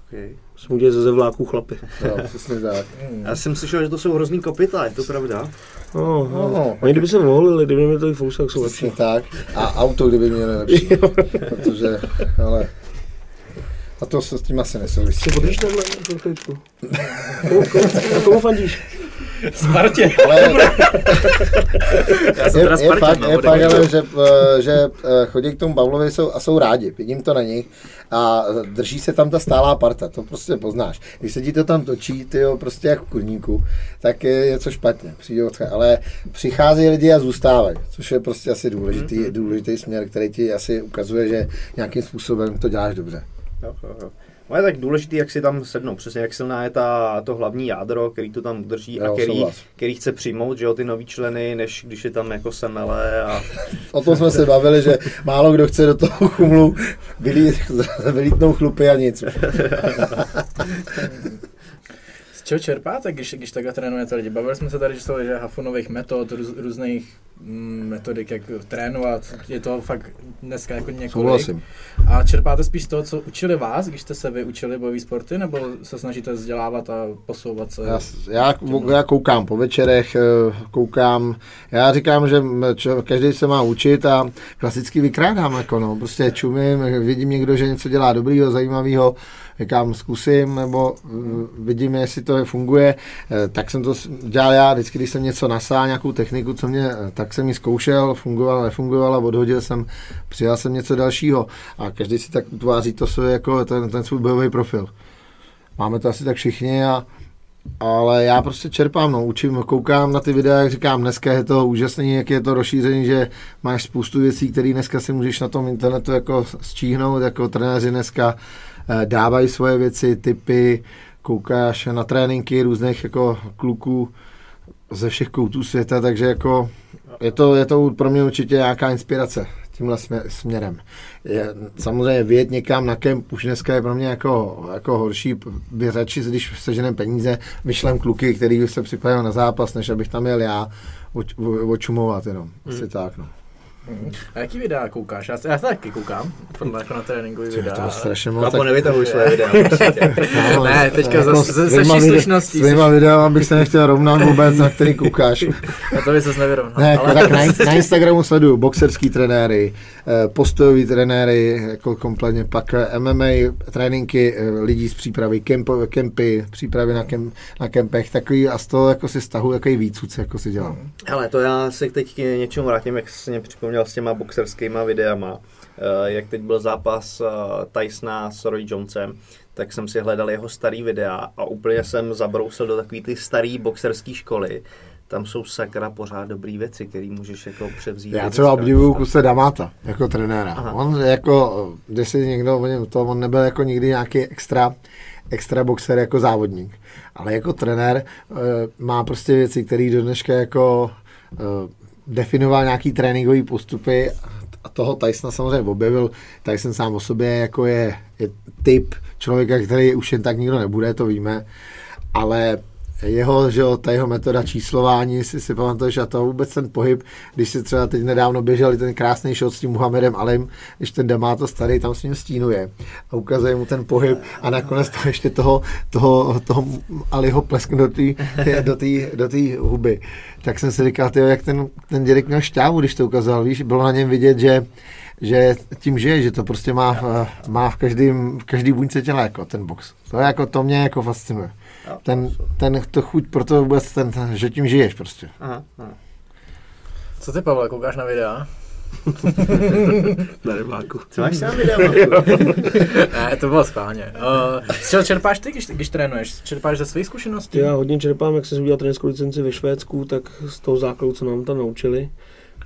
Okay. Jsme udělali ze vláků chlapy. Jo, přesně tak. Já jsem slyšel, že to jsou hrozný kopita, je to pravda? No, No. no. Oni kdyby se volili, kdyby měli to fousy, tak jsou lepší. Tak. A auto, kdyby měli lepší. Protože, ale... A to se s tím asi nesouvisí. Takhle na chvíličku? Komu, komu, komu fandíš? Spartě. Ale Já jsem je, teda je fakt, no, je fakt ale, že, eh, že eh, chodí k tomu Pavlovi jsou, a jsou rádi, vidím to na nich a drží se tam ta stálá parta, to prostě poznáš. Když se ti to tam točí, ty jo, prostě jak v kurníku, tak je něco špatně, přijde odchá- ale přicházejí lidi a zůstávají, což je prostě asi důležitý, Mhm. důležitý směr, který ti asi ukazuje, že nějakým způsobem to děláš dobře. Jo, jo, jo. No je tak důležitý, jak si tam sednou, přesně jak silná je ta, to hlavní jádro, který to tam udrží Jo, a který, který chce přijmout, že jo, ty nový členy, než když je tam jako semele a O tom jsme se bavili, že málo kdo chce do toho chumlu vylít, vylítnout chlupy a nic. Z čeho čerpáte, když, když takhle trénujete lidi? Bavili jsme se tady, že jsou že hafunových metod, růz, různých metodik, jak trénovat. Je to fakt dneska jako několik. Souhlasím. A čerpáte spíš z toho, co učili vás, když jste se vy učili bojové sporty, nebo se snažíte vzdělávat a posouvat se? Já, já, já koukám po večerech, eh, koukám, já říkám, že čo, každý se má učit a klasicky vykrádám, jako no, prostě čumím, vidím někdo, že něco dělá dobrýho, zajímavého, říkám, zkusím, nebo eh, vidím, jestli to funguje, Eh, tak jsem to dělal já, vždycky, když jsem něco nasál, nějakou techniku, co mě, eh, tak jsem ji zkoušel, fungovala, nefungovala, odhodil jsem, přijal jsem něco dalšího a každý si tak utváří to své, jako ten, ten svůj bojový profil. Máme to asi tak všichni a ale já prostě čerpám, no, učím, koukám na ty videa, jak říkám, dneska je to úžasný, jak je to rozšířený, že máš spoustu věcí, které dneska si můžeš na tom internetu jako sčíhnout, jako trenéři dneska eh, dávají svoje věci, typy, koukáš na tréninky různých jako kluků ze všech koutů světa, takže jako je to, je to pro mě určitě nějaká inspirace tímhle smě- směrem. Je, samozřejmě vyjet někam na kemp už dneska je pro mě jako, jako horší, by radši, když seženem peníze, vyšlem kluky, který se připravují na zápas, než abych tam jel já oč, očumovat jenom. Asi Hmm. tak, no. Mhm. A jaký videa koukáš? Já, já taky koukám, podle jako na tréninkový To je videa. to strašně moc. Kapo, nevytahuj své videa. Kámo, Ne, teďka jako zase ze- ze svýma vší slušností. Svýma videama bych se nechtěl rovnat vůbec, na který koukáš. A to by ses nevyrovnal. Ne, jako ale... tak na, na Instagramu sleduju boxerský trenéry, eh, postojový trenéry, jako kompletně, pak eh, MMA tréninky eh, lidí z přípravy, kempo, kempy, přípravy na, kem, na kempech, takový a z toho jako si stahu takový výcuc, jako si dělám. Hele, to já se teď k něčemu vrátím, jak jsi mě připomněl s těma boxerskýma videama. Eh, Jak teď byl zápas eh, Tysona s Roy Jonesem, tak jsem si hledal jeho starý videa a úplně jsem zabrousil do takový ty starý boxerské školy. Tam jsou sakra pořád dobrý věci, které můžeš jako převzít. Já třeba obdivuju kuse Damata jako trenéra. Aha. On jako, když si někdo o něm to, on nebyl jako nikdy nějaký extra, extra boxer jako závodník. Ale jako trenér eh, má prostě věci, které do dneška jako eh, definoval nějaký tréninkový postupy a toho Tysona samozřejmě objevil. Tyson sám o sobě jako je, je typ člověka, který už jen tak nikdo nebude, to víme. Ale jeho, že jo, ta jeho metoda číslování, si si pamatuješ, a to vůbec ten pohyb, když si třeba teď nedávno běžel ten krásný shot s tím Muhammedem Alim, když ten Damato starý tam s ním stínuje a ukazuje mu ten pohyb a nakonec to ještě toho, toho, toho Aliho pleskne do té do tý, do tý huby. Tak jsem si říkal, tyjo, jak ten, ten dědek měl šťávu, když to ukázal, víš, bylo na něm vidět, že že tím žije, že to prostě má, má v každém v každý buňce těla, jako ten box. To, jako, to mě jako fascinuje. Ten, ten, to chuť pro to vůbec, ten, že tím žiješ prostě. Aha, aha. Co ty, Pavle, koukáš na videa? Na rybáku. Co máš tam video? ne, to bylo schválně. Uh, z čeho čerpáš ty, když, když trénuješ? Čerpáš ze svých zkušeností? Já hodně čerpám, jak jsem si udělal trenérskou licenci ve Švédsku, tak z toho základu, co nám tam naučili.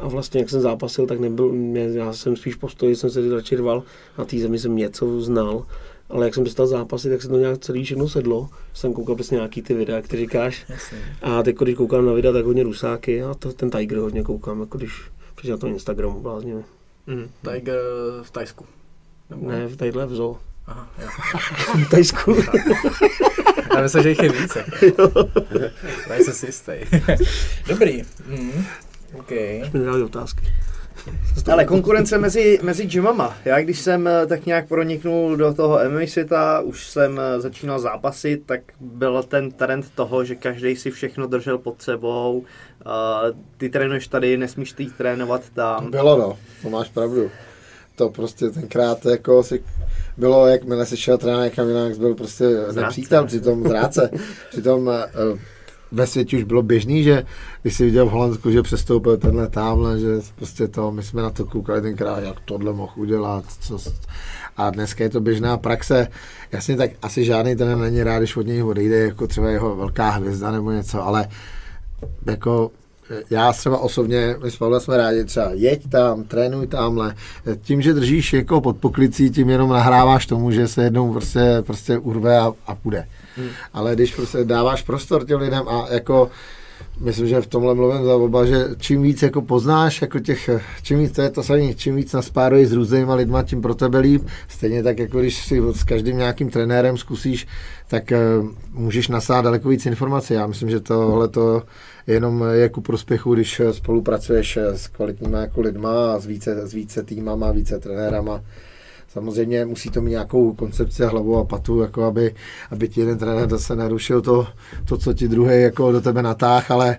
A vlastně, jak jsem zápasil, tak nebyl, mě, já jsem spíš postoj, jsem se radši rval. Na té zemi jsem něco znal. Ale jak jsem dostal zápasy, tak se to nějak celý všechno sedlo. Jsem koukal přesně nějaký ty videa, jak ty říkáš. Jasně. A teď, když koukám na videa, tak hodně rusáky a to, ten Tiger hodně koukám, jako když přišel na to Instagramu bláznivě. Mhm. Tiger v Tajsku. Nebo... Ne, v tadyhle v zoo. Aha, jo. V Tajsku. Já myslím, že jich je více. Tady se si jistý. Dobrý. Mm. Okay. mi nedali otázky. Ale konkurence mezi, mezi gymama. Já když jsem eh, tak nějak proniknul do toho MMA světa, už jsem eh, začínal zápasit, tak byl ten trend toho, že každý si všechno držel pod sebou. Uh, ty trénuješ tady, nesmíš ty trénovat tam. Bylo no, to máš pravdu. To prostě tenkrát jako si bylo, jakmile se šel trénovat někam jinak, byl prostě nepřítel, přitom zráce. Přitom ve světě už bylo běžný, že když si viděl v Holandsku, že přestoupil tenhle tamhle, že prostě to, my jsme na to koukali tenkrát, jak tohle mohl udělat, co, a dneska je to běžná praxe. Jasně, tak asi žádný ten není rád, když od něj odejde, jako třeba jeho velká hvězda nebo něco, ale jako já třeba osobně, my s Pavlem jsme rádi třeba jeď tam, trénuj tamhle. Tím, že držíš jako pod poklicí, tím jenom nahráváš tomu, že se jednou prostě, prostě urve a, a půjde. Hmm. Ale když prostě dáváš prostor těm lidem a jako myslím, že v tomhle mluvím za oba, že čím víc jako poznáš, jako těch, čím víc, to je to samé, čím víc naspáruješ s různýma lidma, tím pro tebe líp. Stejně tak, jako když si s každým nějakým trenérem zkusíš, tak uh, můžeš nasát daleko víc informací. Já myslím, že tohle to jenom je ku prospěchu, když spolupracuješ s kvalitníma jako lidma a s více, s více týmama, více trenérama. Samozřejmě musí to mít nějakou koncepci hlavu a patu, jako aby, aby ti jeden trenér zase nerušil to, to, co ti druhý jako do tebe natáh, ale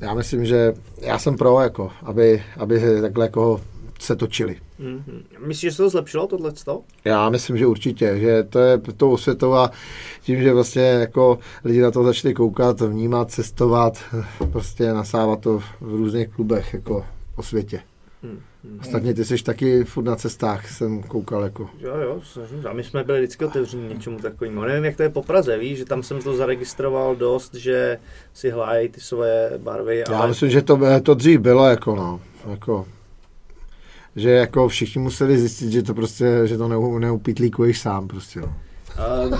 já myslím, že já jsem pro, jako, aby, aby takhle jako se točili. Mm-hmm. Myslíš, že se to zlepšilo, tohle? Já myslím, že určitě, že to je to osvětou a tím, že vlastně jako lidi na to začali koukat, vnímat, cestovat, prostě nasávat to v různých klubech jako o světě. Hmm. Ostatně ty jsi taky furt na cestách, jsem koukal jako. Jo, jo, snažím. A my jsme byli vždycky otevření něčemu takovému. Nevím, jak to je po Praze, víš, že tam jsem to zaregistroval dost, že si hlájí ty svoje barvy. Ale... Já myslím, že to, to dřív bylo jako no, jako že jako všichni museli zjistit, že to prostě, že to neu, neupitlíkuješ sám prostě. No. Uh,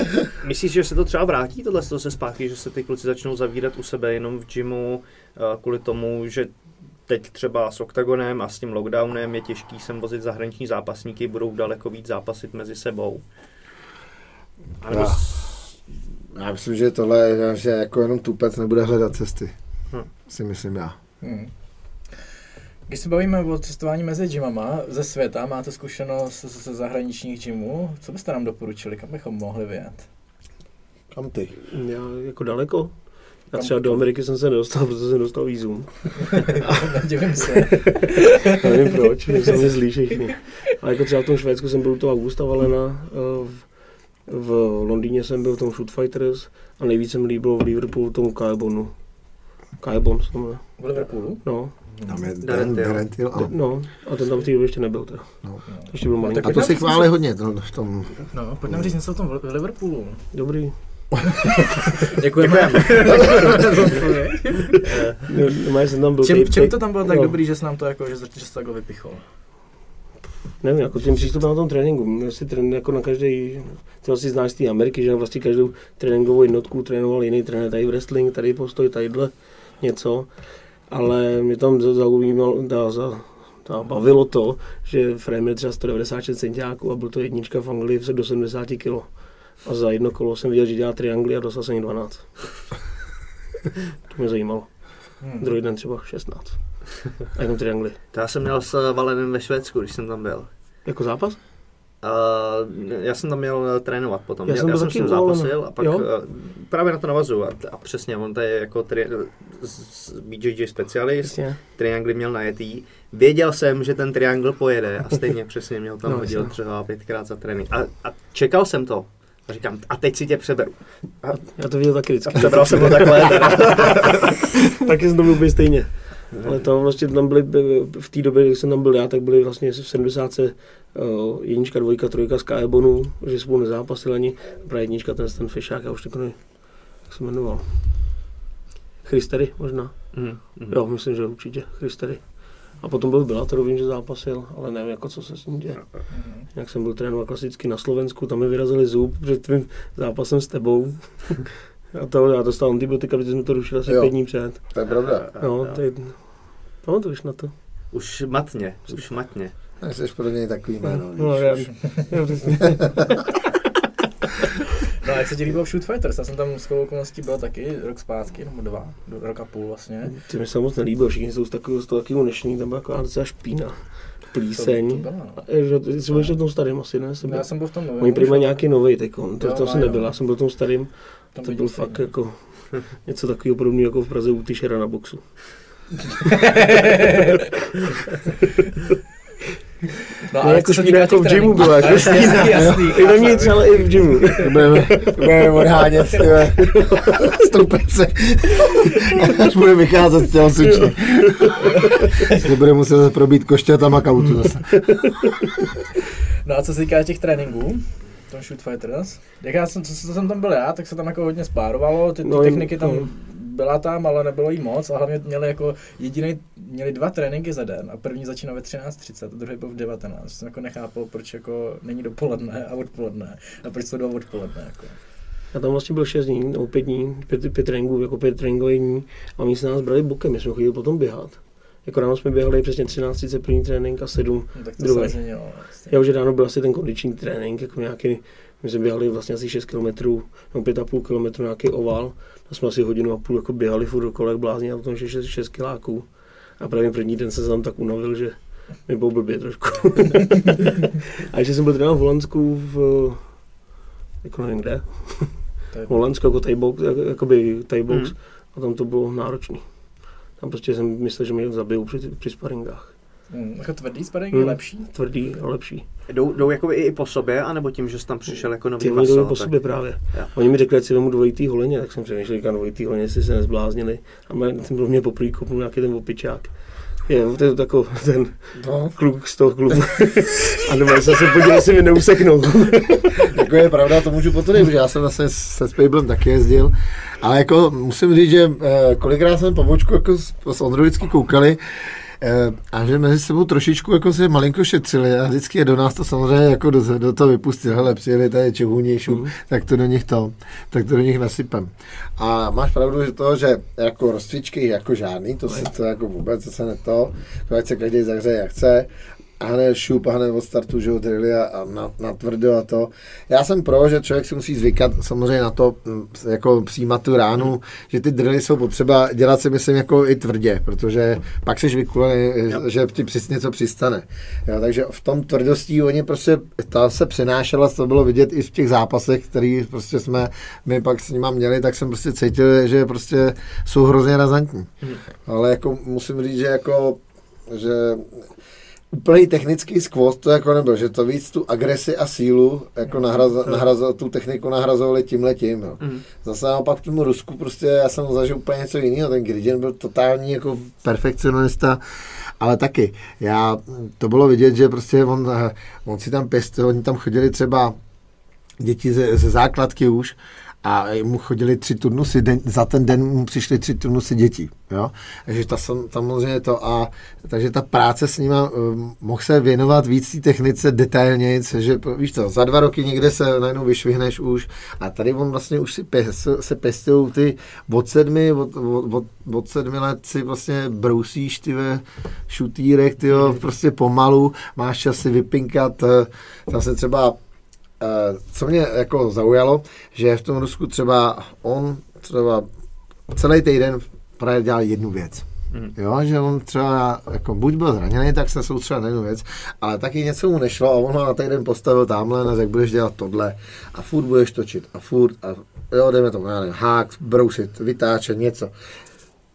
myslíš, že se to třeba vrátí, tohle se zpátky, že se ty kluci začnou zavírat u sebe jenom v gymu uh, kvůli tomu, že teď třeba s OKTAGONem a s tím lockdownem je těžký sem vozit zahraniční zápasníky, budou daleko víc zápasit mezi sebou. já, já myslím, že tohle, že jako jenom tupec nebude hledat cesty. Hm. Si myslím já. Hmm. Když se bavíme o cestování mezi gymama ze světa, máte zkušenost ze zahraničních gymů, co byste nám doporučili, kam bychom mohli vyjet? Kam ty? Já jako daleko. Já třeba do Ameriky jsem se nedostal, protože jsem dostal vízum. Divím se. Nevím proč, jsem mi zlí všichni. Ale jako třeba v tom Švédsku jsem byl to Augusta Valena, v, v Londýně jsem byl v tom Shoot Fighters a nejvíc se mi líbilo v Liverpoolu tomu Kaebonu. Kaebon se to V Liverpoolu? No. Tam je Darentil. No, a ten tam v té době ještě nebyl. To. No. Ještě byl malý. A to si chválí hodně v tom. No, pojď nám říct něco o tom v Liverpoolu. Dobrý. Děkujeme. Děkujeme. čem, čem to tam bylo tak no. dobrý, že jsi nám to jako, že, že jsi takhle vypichol? Nevím, jako tím přístupem na tom tréninku. Si trén, jako na každý, ty vlastně znáš z té Ameriky, že vlastně každou tréninkovou jednotku trénoval jiný trenér, tady wrestling, tady postoj, tadyhle něco. Ale mě tam zaujímalo, dá, za, dá, bavilo to, že frame měl třeba 196 centiáků a byl to jednička v Anglii do 70 kg. A za jedno kolo jsem viděl, že dělá triangly a dostal jsem 12. to mě zajímalo. Hmm. Druhý den třeba 16. A jenom triangly. To já jsem měl s Valenem ve Švédsku, když jsem tam byl. Jako zápas? Uh, já jsem tam měl eh, trénovat potom. Já jsem, já jsem s ním zápasil a pak jo? uh, právě na to navazu. A, a přesně, on tady jako tri, BJJ specialist, Jasně. triangly měl najetý. Věděl jsem, že ten triangle pojede a stejně přesně měl tam no, hodil třeba pětkrát za trénink. A, a čekal jsem to. A říkám, a teď si tě přeberu. A, já to viděl taky vždycky. Přebral jsem to takhle. taky jsem to byl stejně. Ale to vlastně tam byly, v té době, kdy jsem tam byl já, tak byly vlastně v 70. Uh, jednička, dvojka, trojka z Kaebonu, že spolu nezápasil ani. Právě jednička, ten, ten fešák, já už teď nevím, jak se jmenoval. Christery možná. Mm, mm. Jo, myslím, že určitě Christery. A potom byl Bellator, vím, že zápasil, ale nevím, jako co se s ním děje. Mm. Jak jsem byl trénovat klasicky na Slovensku, tam mi vyrazili zub před tvým zápasem s tebou. a to, já dostal antibiotika, protože jsme to rušili asi pět dní před. To je pravda. No, to je, Pamatuješ na to? Už matně, už matně. Jsi pro něj takový jméno. No, já, já no a jak se ti líbilo Shoot Fighters? Já jsem tam s okolností byl taky rok zpátky, nebo dva, rok a půl vlastně. Ty mi se moc nelíbilo, všichni jsou z takového, z toho takového dnešní, tam byla taková docela špína. Plíseň. To, to byla, no. Že, ty jsi byl v tom starém asi, ne? Jsem byl, já jsem byl v tom novém. Oni prý nějaký nový teď, to, to jsem nebyl, já jsem byl v tom starým. To byl fakt jako něco takového podobného jako v Praze u Tyšera na boxu. No, ale jako špína jako v gymu byla. Jasný, jasný. I vevnitř, ale i v gymu. Budeme, budeme odhánět stupence. Až bude vycházet z těho sučně. Se bude muset probít košťatama kautu zase. No a co se týká těch tréninků, tom Shoot Fighters. Jak já jsem, co, co jsem tam byl já, tak se tam jako hodně spárovalo, ty, ty no, techniky tam no byla tam, ale nebylo jí moc a hlavně měli jako jediný, měli dva tréninky za den a první začínal ve 13.30 a druhý byl v 19. Jsem jako nechápal, proč jako není dopoledne a odpoledne a proč jsou dva odpoledne. Jako. Já tam vlastně byl 6 dní, nebo 5 dní, 5, 5 tréninků, jako 5 tréninkových dní a oni se nás brali bokem, my jsme chodili potom běhat. Jako ráno jsme běhali přesně 13.30 první trénink a 7 no, tak to druhý. Se změnilo, vlastně. Já už ráno byl asi ten kondiční trénink, jako nějaký, my jsme běhali vlastně asi 6 km, nebo 5,5 km nějaký oval a jsme asi hodinu a půl jako běhali furt dokola, jak blázni a potom 6, 6 kiláků. A právě první den se tam tak unavil, že mi bylo blbě trošku. a ještě jsem byl třeba v Holandsku v, jako nevím kde, v Holandsku jako thai-box, jakoby thai-box, hmm. a tam to bylo náročný. Tam prostě jsem myslel, že mě zabijou při, při sparingách. Hmm, jako tvrdý sparring hmm, je lepší? Tvrdý a lepší. Jdou, jdou jako i po sobě, anebo tím, že jsi tam přišel jako nový Ty jdou po sobě právě. Jo. Oni mi řekli, že si vemu dvojitý holeně, tak jsem přemýšlel, že dvojitý holeně si se nezbláznili. A jsem byl mě poprvé kopnul nějaký ten opičák. Je, to je takový ten no. kluk z toho klubu. a nebo jsem se podíval, jestli mi neuseknul. jako je pravda, to můžu potvrdit, že já jsem vlastně se Spablem taky jezdil. Ale jako musím říct, že eh, kolikrát jsem po bočku jako s, s Ondrou vždycky koukali, a že mezi sebou trošičku jako se malinko šetřili a vždycky je do nás to samozřejmě jako do, do toho vypustil, hele, přijeli tady čehunější, mm. tak to do nich to, tak to do nich nasypem. A máš pravdu, že to, že jako rozcvičky jako žádný, to se to jako vůbec, to se ne to, to ať se každý zahřeje jak chce, hned šup a hned od startu, že drily a, a na, a to. Já jsem pro, že člověk si musí zvykat samozřejmě na to, mm, jako přijímat tu ránu, že ty drily jsou potřeba dělat si myslím jako i tvrdě, protože pak jsi vykulený, že ti přesně něco přistane. Jo, takže v tom tvrdostí oni prostě, ta se přenášela, to bylo vidět i v těch zápasech, který prostě jsme my pak s nima měli, tak jsem prostě cítil, že prostě jsou hrozně razantní. Hmm. Ale jako musím říct, že jako že úplný technický skvost to jako nebyl, že to víc tu agresi a sílu, jako nahraz, nahraz, tu techniku nahrazovali tím letím. Jo. Mm. Zase naopak v tom Rusku prostě já jsem zažil úplně něco jiného, ten Gridin byl totální jako perfekcionista, ale taky, já, to bylo vidět, že prostě on, on si tam pěstil, oni tam chodili třeba děti ze, ze základky už a mu chodili tři turnusy, den, za ten den mu přišly tři turnusy dětí, jo. Takže ta samozřejmě to a, takže ta práce s nima um, mohl se věnovat víc té technice detailně, že víš co, za dva roky někde se najednou vyšvihneš už a tady on vlastně už si pes, se pestil ty od sedmi, od, od, od sedmi let si vlastně brousíš ty ve šutírek, ty prostě pomalu, máš čas si vypinkat, eh, zase třeba co mě jako zaujalo, že v tom Rusku třeba on třeba celý týden právě dělal jednu věc. Mm. Jo, že on třeba jako buď byl zraněný, tak se soustředil na jednu věc, ale taky něco mu nešlo a on ho na týden postavil tamhle a řekl, budeš dělat tohle a furt budeš točit a furt a jo, jdeme tomu, já nevím, hák, brousit, vytáčet, něco.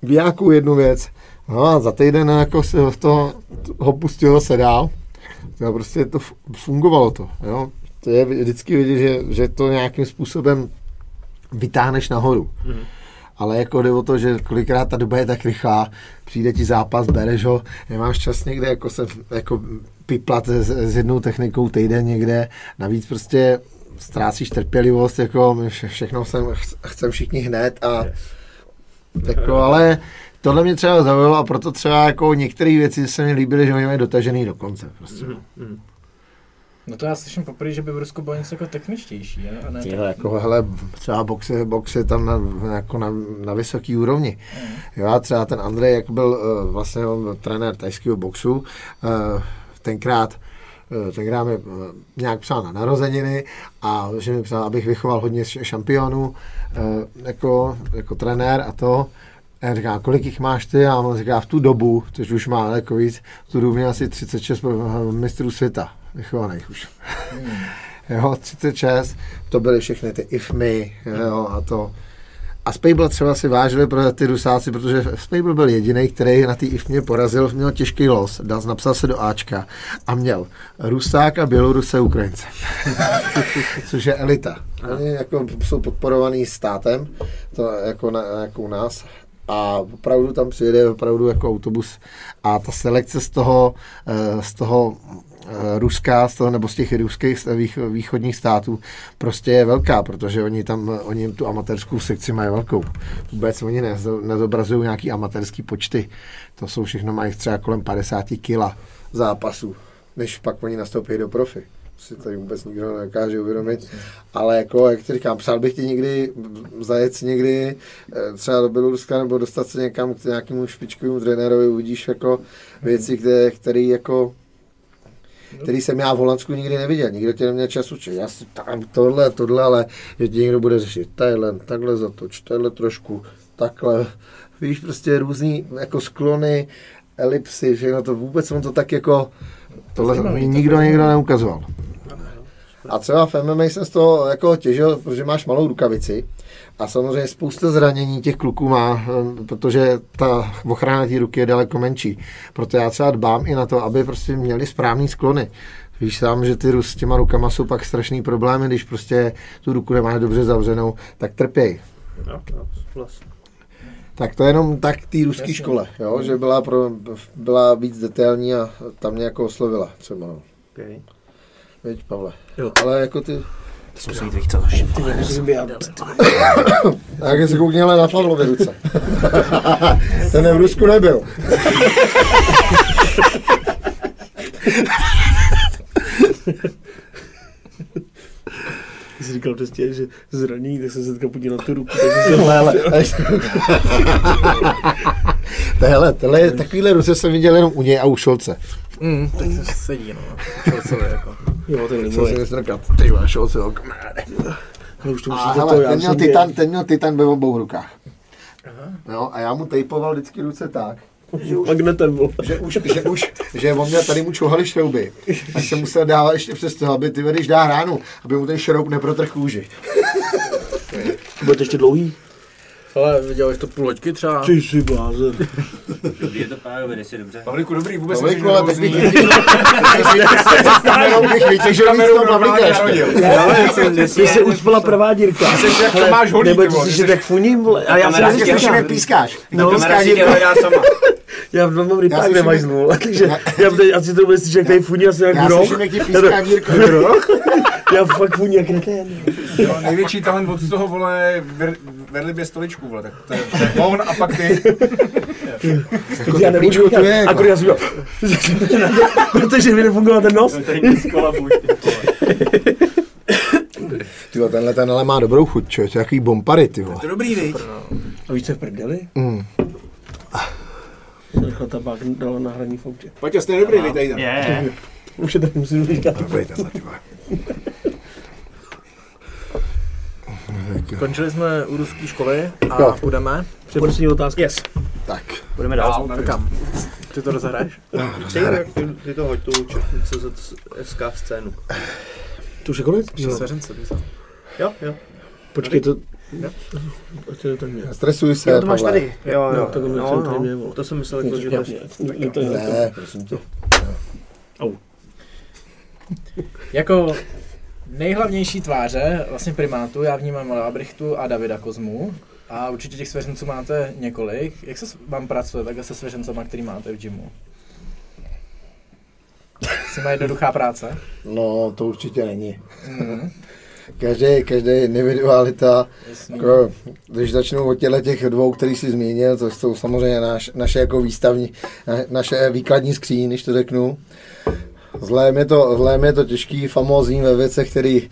V nějakou jednu věc. No a za týden jako se to ho pustil se dál. To prostě to fungovalo to, jo to je vždycky vidět, že, že to nějakým způsobem vytáhneš nahoru. Mm. Ale jako jde o to, že kolikrát ta doba je tak rychlá, přijde ti zápas, bereš ho, nemáš čas někde jako se jako piplat s, s jednou technikou týden někde, navíc prostě ztrácíš trpělivost, jako my vše, všechno sem, chcem všichni hned a yes. jako, ale tohle mě třeba zaujalo a proto třeba jako některé věci se mi líbily, že oni mají dotažený do konce. Prostě. Mm-hmm. No to já slyším poprvé, že by v Rusku bylo něco jako techničtější, ne? A ne Tyhle, jako, hele, třeba box je, box je tam na, jako na, na vysoký úrovni. Mm. Jo, a třeba ten Andrej, jak byl uh, vlastně on, trenér tajského boxu, uh, tenkrát eh, tenkrát mi eh, nějak psal na narozeniny a že mi psal, abych vychoval hodně šampionů jako, jako trenér a to. A já říkám, kolik jich máš ty? A on říká, v tu dobu, což už má daleko víc, v tu dobu měl asi 36 mistrů světa vychovaných už. Hmm. jo, 36, to byly všechny ty IFMy, jo, a to. A Spable třeba si vážili pro ty Rusáci, protože Spable byl jediný, který na té IFMě porazil, měl těžký los, dal, napsal se do Ačka a měl Rusák a Běloruse Ukrajince. Což je elita. Oni jako jsou podporovaný státem, to jako, na, jako u nás. A opravdu tam přijede opravdu jako autobus a ta selekce z toho, eh, z toho Eh, Ruska, z toho, nebo z těch ruských východních států, prostě je velká, protože oni tam, oni tu amatérskou sekci mají velkou. Vůbec oni nezobrazují nějaký amatérský počty. To jsou všechno, mají třeba kolem 50 kila zápasů, než pak oni nastoupí do profi si tady vůbec nikdo nedokáže uvědomit. Ale jako, jak ti říkám, přál bych ti někdy zajet někdy eh, třeba do Běloruska nebo dostat se někam k nějakému špičkovému trenérovi, uvidíš jako věci, které, které jako který jsem já v Holandsku nikdy neviděl. Nikdo tě neměl čas učit. Já si tam tohle, tohle, ale že ti někdo bude řešit tadyhle, takhle zatoč, tadyhle trošku, takhle. Víš, prostě různý jako sklony, elipsy, všechno to vůbec on to tak jako, tohle mi nikdo nikdo neukazoval. A třeba v MMA jsem z toho jako těžil, protože máš malou rukavici a samozřejmě spousta zranění těch kluků má, protože ta ochrana té ruky je daleko menší. Proto já třeba dbám i na to, aby prostě měli správný sklony. Víš sám, že ty s těma rukama jsou pak strašný problémy, když prostě tu ruku nemáš dobře zavřenou, tak trpěj. No, no, tak to je jenom tak té ruské škole, jo? že byla, pro, byla víc detailní a tam mě jako oslovila třeba. No. Okay. Víš, Pavle. Jo. Ale jako ty, to jsou svých co Ty musím vyjádřit. Tak se koukněla na Pavlově ruce. Ten v Rusku nebyl. jsi říkal prostě, že zranění, tak jsem se teďka podíval na tu ruku, takže jsem hele, hele, tohle, takovýhle ruce jsem viděl jenom u něj a u Šolce. Mm, tak se sedí, no. Šolcovi jako. Jo, ten si nesrkat. Ty máš Šolce, jo, kamaráde. už to a hele, ten, měl titan, ten měl titan ve obou rukách. Aha. Jo, a já mu tejpoval vždycky ruce tak, že už, Magnetem. Že už, že už, že on měl tady mu čouhali šrouby. A jsem musel dávat ještě přes to, aby ty když dá ránu, aby mu ten šroub neprotrh kůži. Bude to ještě dlouhý? Ale viděl jsi to půl hoďky třeba? Ty jsi blázen. Dobrý, je to pánové, jsi dobře. Pavlíku, dobrý, vůbec Pavlíku, ale teď bych s kamerou bych vytěžil víc to Pavlíka Ty se uspala prvá dírka. Ty jsi jak to máš hodit, Nebo ty jsi jak funím, vole. A já si myslím, že pískáš. No, kamera si tě hledá sama. Já mám rypák nemajznu, takže já teď asi to bude slyšet, jak tady funí asi jak rok. Já slyším, jak ti píská. Já fakt funí jak kretén. Největší talent od toho, vole, vedli stoličku, vole, tak to je, to je on a pak ty. Jako já nemůžu, to je. Akorát já si protože mi nefungoval ten nos. Ty tenhle ten ale má dobrou chuť, čo, to je jaký bompary, ty vole. To je dobrý, viď? A víš, co je v prdeli? Mm. Rychle tabák dal na hraní v autě. Pojď, jste dobrý, vy tady. Je. Už je tak musím říkat. Dobrý tenhle, ty vole. Končili jsme u ruské školy a jo. budeme. Předposlední otázka. Yes. Tak. Budeme dál. No, kam? Ty to rozehraješ? No, ty, ty, ty to hoď tu SK scénu. To už je konec? Svěřence, Jo, jo. Počkej, to... Stresuj se, jo, to máš tady. Jo, jo. No, to, no, no. to jsem myslel, jako, že to je... Ne, prosím tě. Au. Jako nejhlavnější tváře vlastně primátu já vnímám Labrichtu a Davida Kozmu. A určitě těch svěřenců máte několik. Jak se vám pracuje takhle se svěřencama, který máte v gymu? Jsi má jednoduchá práce? No, to určitě není. Mm. Každý, každý individualita, jako, když začnu od těle těch dvou, který si zmínil, to jsou samozřejmě naš, naše jako výstavní, na, naše výkladní skříň, když to řeknu, Zlé je to, zlé je to těžký, famózní ve věcech, který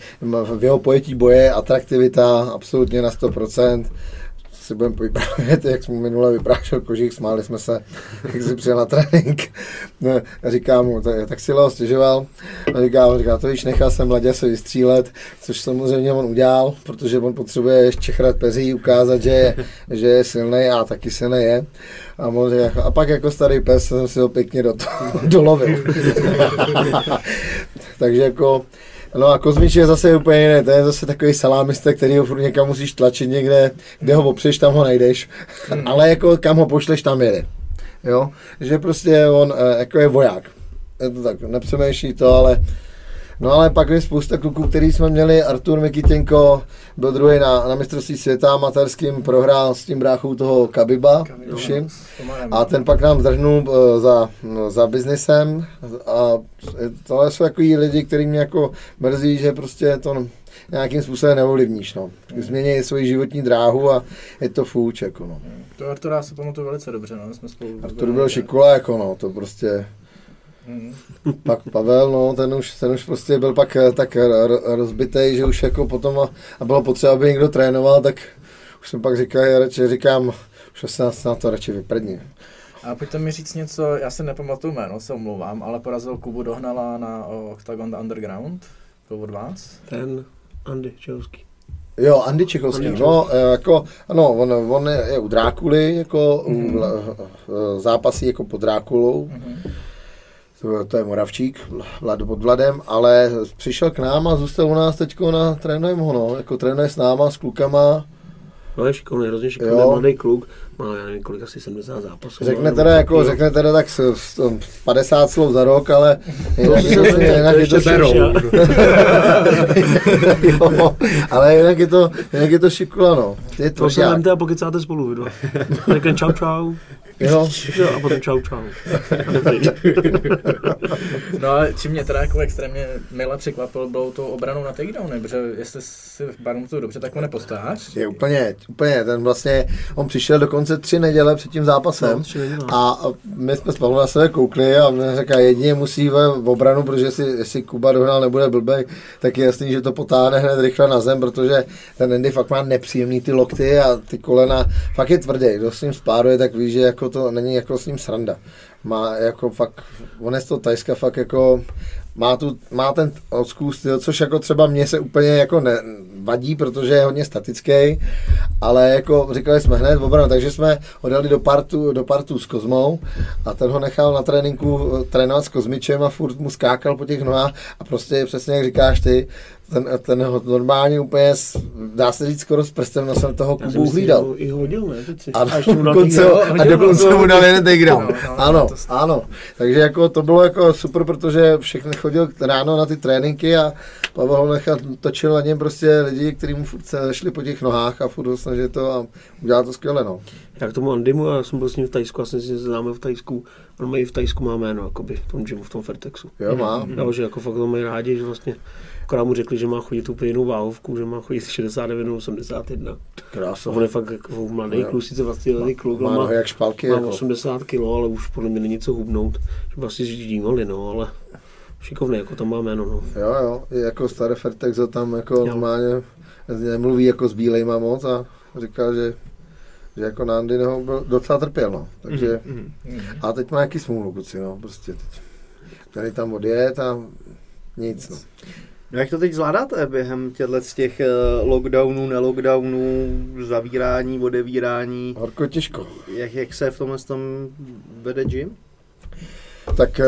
v jeho pojetí boje, atraktivita absolutně na 100%. Si budeme vyprávět, jak jsme minule vyprášel kožík, smáli jsme se, jak si přijel na trénink. A říkám mu, tak, tak si Leo stěžoval. A říká, říká, to víš, nechal jsem Ladě se vystřílet, což samozřejmě on udělal, protože on potřebuje ještě čechrat peří, ukázat, že je, že je silný a taky silný je. A, on říká, a pak jako starý pes jsem si ho pěkně do toho dolovil. Takže jako, No a Kozmič je zase úplně jiné, to je zase takový salámista, který ho furt někam musíš tlačit někde, kde ho opřeš, tam ho najdeš, hmm. ale jako kam ho pošleš, tam jede. Jo, že prostě on eh, jako je voják. Je to tak, nepřemýšlí to, ale No ale pak je spousta kluků, který jsme měli, Artur Mikitěnko byl druhý na, na mistrovství světa amatérským, prohrál s tím bráchou toho Kabiba, tuším. A ten pak nám zdrhnul uh, za, za biznesem a tohle jsou takový lidi, který mě jako mrzí, že prostě to nějakým způsobem neovlivníš, no. Změní svoji životní dráhu a je to fůč, jako no. To Artura si pamatuju velice dobře, no, jsme spolu... Artur byl šikola, jako no, to prostě Mm. Pak Pavel, no, ten už, ten už prostě byl pak eh, tak rozbitý, že už jako potom a, a bylo potřeba, aby někdo trénoval, tak už jsem pak říkal, radši říkám, už se na to radši vyprdni. A pojďte mi říct něco, já si nepamatuju jméno, se omlouvám, ale porazil Kubu Dohnala na Octagon Underground, byl od vás? Ten Andy Čehovský. Jo, Andy Čechovský, Andy no, eh, jako, ano, on, on je u Drákuly, jako mm-hmm. zápasí jako pod Drákulou. Mm-hmm to je Moravčík, Vlad pod Vladem, ale přišel k nám a zůstal u nás teď na trénujeme ho, no, jako trénuje s náma, s klukama. No je šikovný, hrozně šikovný, mladý kluk, má, já nevím, kolik asi 70 zápasů. Řekne teda, jako, řekne teda tak 50 slov za rok, ale jinak, to jinak, jinak je to berou. ale jinak je to, jinak je to šikula, no. Je to se vemte a pokecáte spolu, vy dva. Řekne čau čau. Jo. jo. a potom čau čau. no ale čím mě teda jako extrémně mile překvapil, bylo to obranou na takedowny, protože jestli si pamatuju dobře, tak ho nepostáš. Je úplně, úplně, ten vlastně, on přišel dokonce tři neděle před tím zápasem no, a my jsme spolu na sebe koukli a mě říká, jedině musí v obranu, protože jestli, jestli Kuba dohnal nebude blbej, tak je jasný, že to potáhne hned rychle na zem, protože ten Andy fakt má nepříjemný ty lokty a ty kolena, fakt je tvrdý, kdo s ním spáruje, tak ví, že jako to není jako s ním sranda. Má jako fakt, on je to tajska fakt jako má, tu, má ten old school styl, což jako třeba mně se úplně jako ne, vadí, protože je hodně statický, ale jako říkali jsme hned obranu, takže jsme odjeli do partu, do partu s Kozmou a ten ho nechal na tréninku eh, trénovat s Kozmičem a furt mu skákal po těch nohách a prostě přesně jak říkáš ty, ten, ten ho normálně úplně, dá se říct skoro s prstem nosem toho Kubu hlídal. I hodil, ne? A, dokonce, a dokonce mu dal jeden takedown. No, no, ano, ano. Takže jako to bylo jako super, protože všechny chodil ráno na ty tréninky a Pavel ho nechal, točil na něm prostě lidi, kteří mu furt šli po těch nohách a furt snažili to a udělal to skvěle, no. Já k tomu Andymu, já jsem byl s ním v Tajsku, já jsem si známe v Tajsku, on mají v Tajsku má jméno, jakoby, v tom gymu, v tom Fertexu. Jo, má. Jo, že jako fakt to mají rádi, že vlastně akorát mu řekli, že má chodit úplně jinou váhovku, že má chodit 69 81. Krása. On je fakt jako mladý kluk, sice 20 letý kluk, má, má, jak špalky, má jako. 80 kg, ale už podle mě není co hubnout, že vlastně ždímali, no, ale šikovný, jako tam má jméno, no. Jo, jo, jako starý Fertex tam jako jo. normálně nemluví jako s bílejma moc a říká, že že jako na Andyho byl docela trpěl, no. Takže, mm, mm, a teď má jaký smůlu, kluci, no, prostě teď. Tady tam odjet a nic, no. No jak to teď zvládáte během těchto z těch eh, lockdownů, nelockdownů, zavírání, odevírání? Horko těžko. Jak, jak se v tomhle tom vede gym? Tak eh,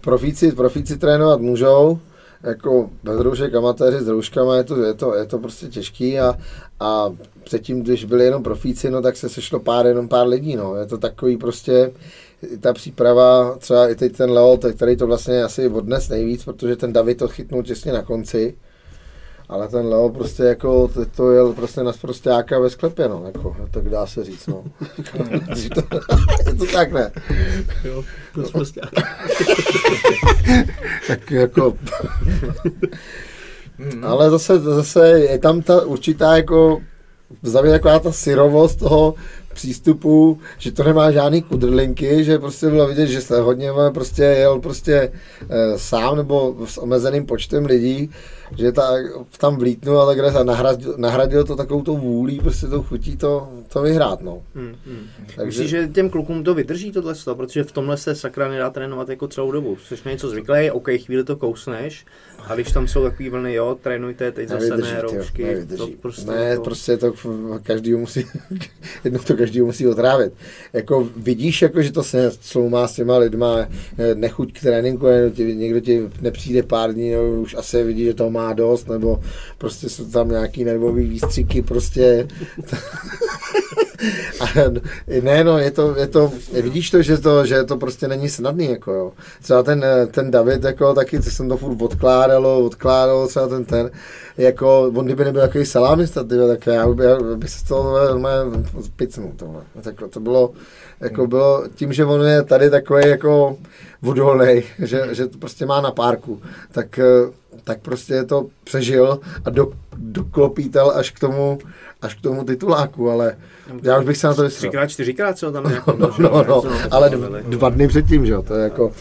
profíci, profíci trénovat můžou, jako bez roušek amatéři s rouškama je to, je to, je to prostě těžký a, a předtím, když byli jenom profíci, no tak se sešlo pár, jenom pár lidí, no. Je to takový prostě, ta příprava, třeba i teď ten Leo, který to vlastně asi odnes nejvíc, protože ten David to chytnul těsně na konci, ale ten Leo prostě jako, to jel prostě na sprostáka ve sklepě, no, jako, tak dá se říct, no. je to tak, ne? Jo, na tak jako... ale zase, zase je tam ta určitá jako za mě taková ta syrovost toho, přístupu, že to nemá žádný kudrlinky, že prostě bylo vidět, že se hodně prostě jel prostě e, sám nebo s omezeným počtem lidí, že ta, tam vlítnul a takhle nahradil, nahradil to takovou tou vůlí, prostě tou chutí to, to vyhrát, no. Hmm, hmm. Takže- Myslíš, že těm klukům to vydrží tohle, protože v tomhle se sakra nedá trénovat jako celou dobu. Jsi něco zvyklý, OK, chvíli to kousneš, a když tam jsou takový vlny, jo, trénujte, teď zase Nevydrží, ne, roušky, nevydrží. to prostě ne, jako- prostě to každý musí, jedno to každý musí otrávit. Jako vidíš, jako, že to se sloumá s těma lidma, eh, nechuť k tréninku, někdo ti, někdo ti nepřijde pár dní, nebo už asi vidí, že toho má dost, nebo prostě jsou tam nějaký nervový výstřiky, prostě. A ne, no, je to, je to, vidíš to, že to, že to prostě není snadný, jako jo. Třeba ten, eh, ten David, jako taky, co jsem to furt odkládalo, odkládalo, třeba ten, ten, jako, on kdyby nebyl takový salámista, tyhle, tak já by, já by se z toho normálně picnul tohle. Tak to bylo, jako bylo, tím, že on je tady takový jako vodolej, že, že to prostě má na párku, tak, tak prostě to přežil a do, doklopítal až k tomu, až k tomu tituláku, ale já už bych se na to vystřel. Třikrát, čtyřikrát se ho tam nějak No, no, no, ale d- dva dny předtím, že jo, to je jako,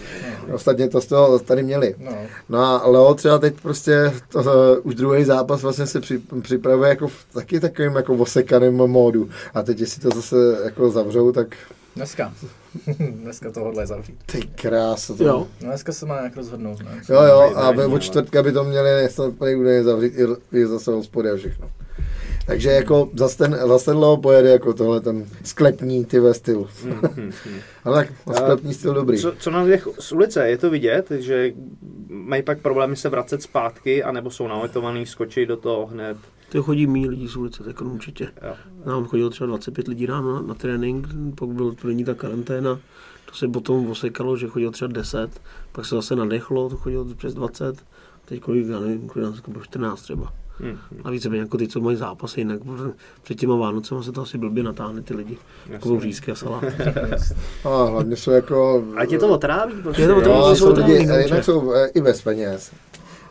ostatně to z toho tady měli. No. No a Leo třeba teď prostě to, to, už druhý zápas vlastně se při, připravuje jako v taky takovým jako osekaným módu. A teď jestli to zase jako zavřou, tak Dneska. Dneska tohle zavřít. ty krása. To... Jo. No dneska se má nějak rozhodnout. Ne? Jo, jo, a ve od čtvrtka by to měli snad plný údajně zavřít i, i zase hospody a všechno. Takže jako zase ten, zase ten Leo pojede jako tohle ten sklepní ty ve styl. Ale tak A sklepní styl dobrý. Co, co na těch z ulice, je to vidět, že mají pak problémy se vracet zpátky, anebo jsou naletovaný, skočí do toho hned. To chodí méně lidí z ulice, tak určitě. Jo. Nám chodilo třeba 25 lidí ráno na, na trénink, pak byl první ta karanténa, to se potom osekalo, že chodilo třeba 10, pak se zase nadechlo, to chodilo přes 20, teď kolik, já nevím, kolik nás bylo 14 třeba. Hmm. A více jako ty, co mají zápasy, jinak protože před těma Vánocema se to asi blbě natáhne ty lidi. Jako řízky a salát. A hlavně jsou jako... A tě to otráví? Prostě. Je to Jo, otráví, ale jsou jsou to lidi, lidi, jinak jsou eh, i bez peněz.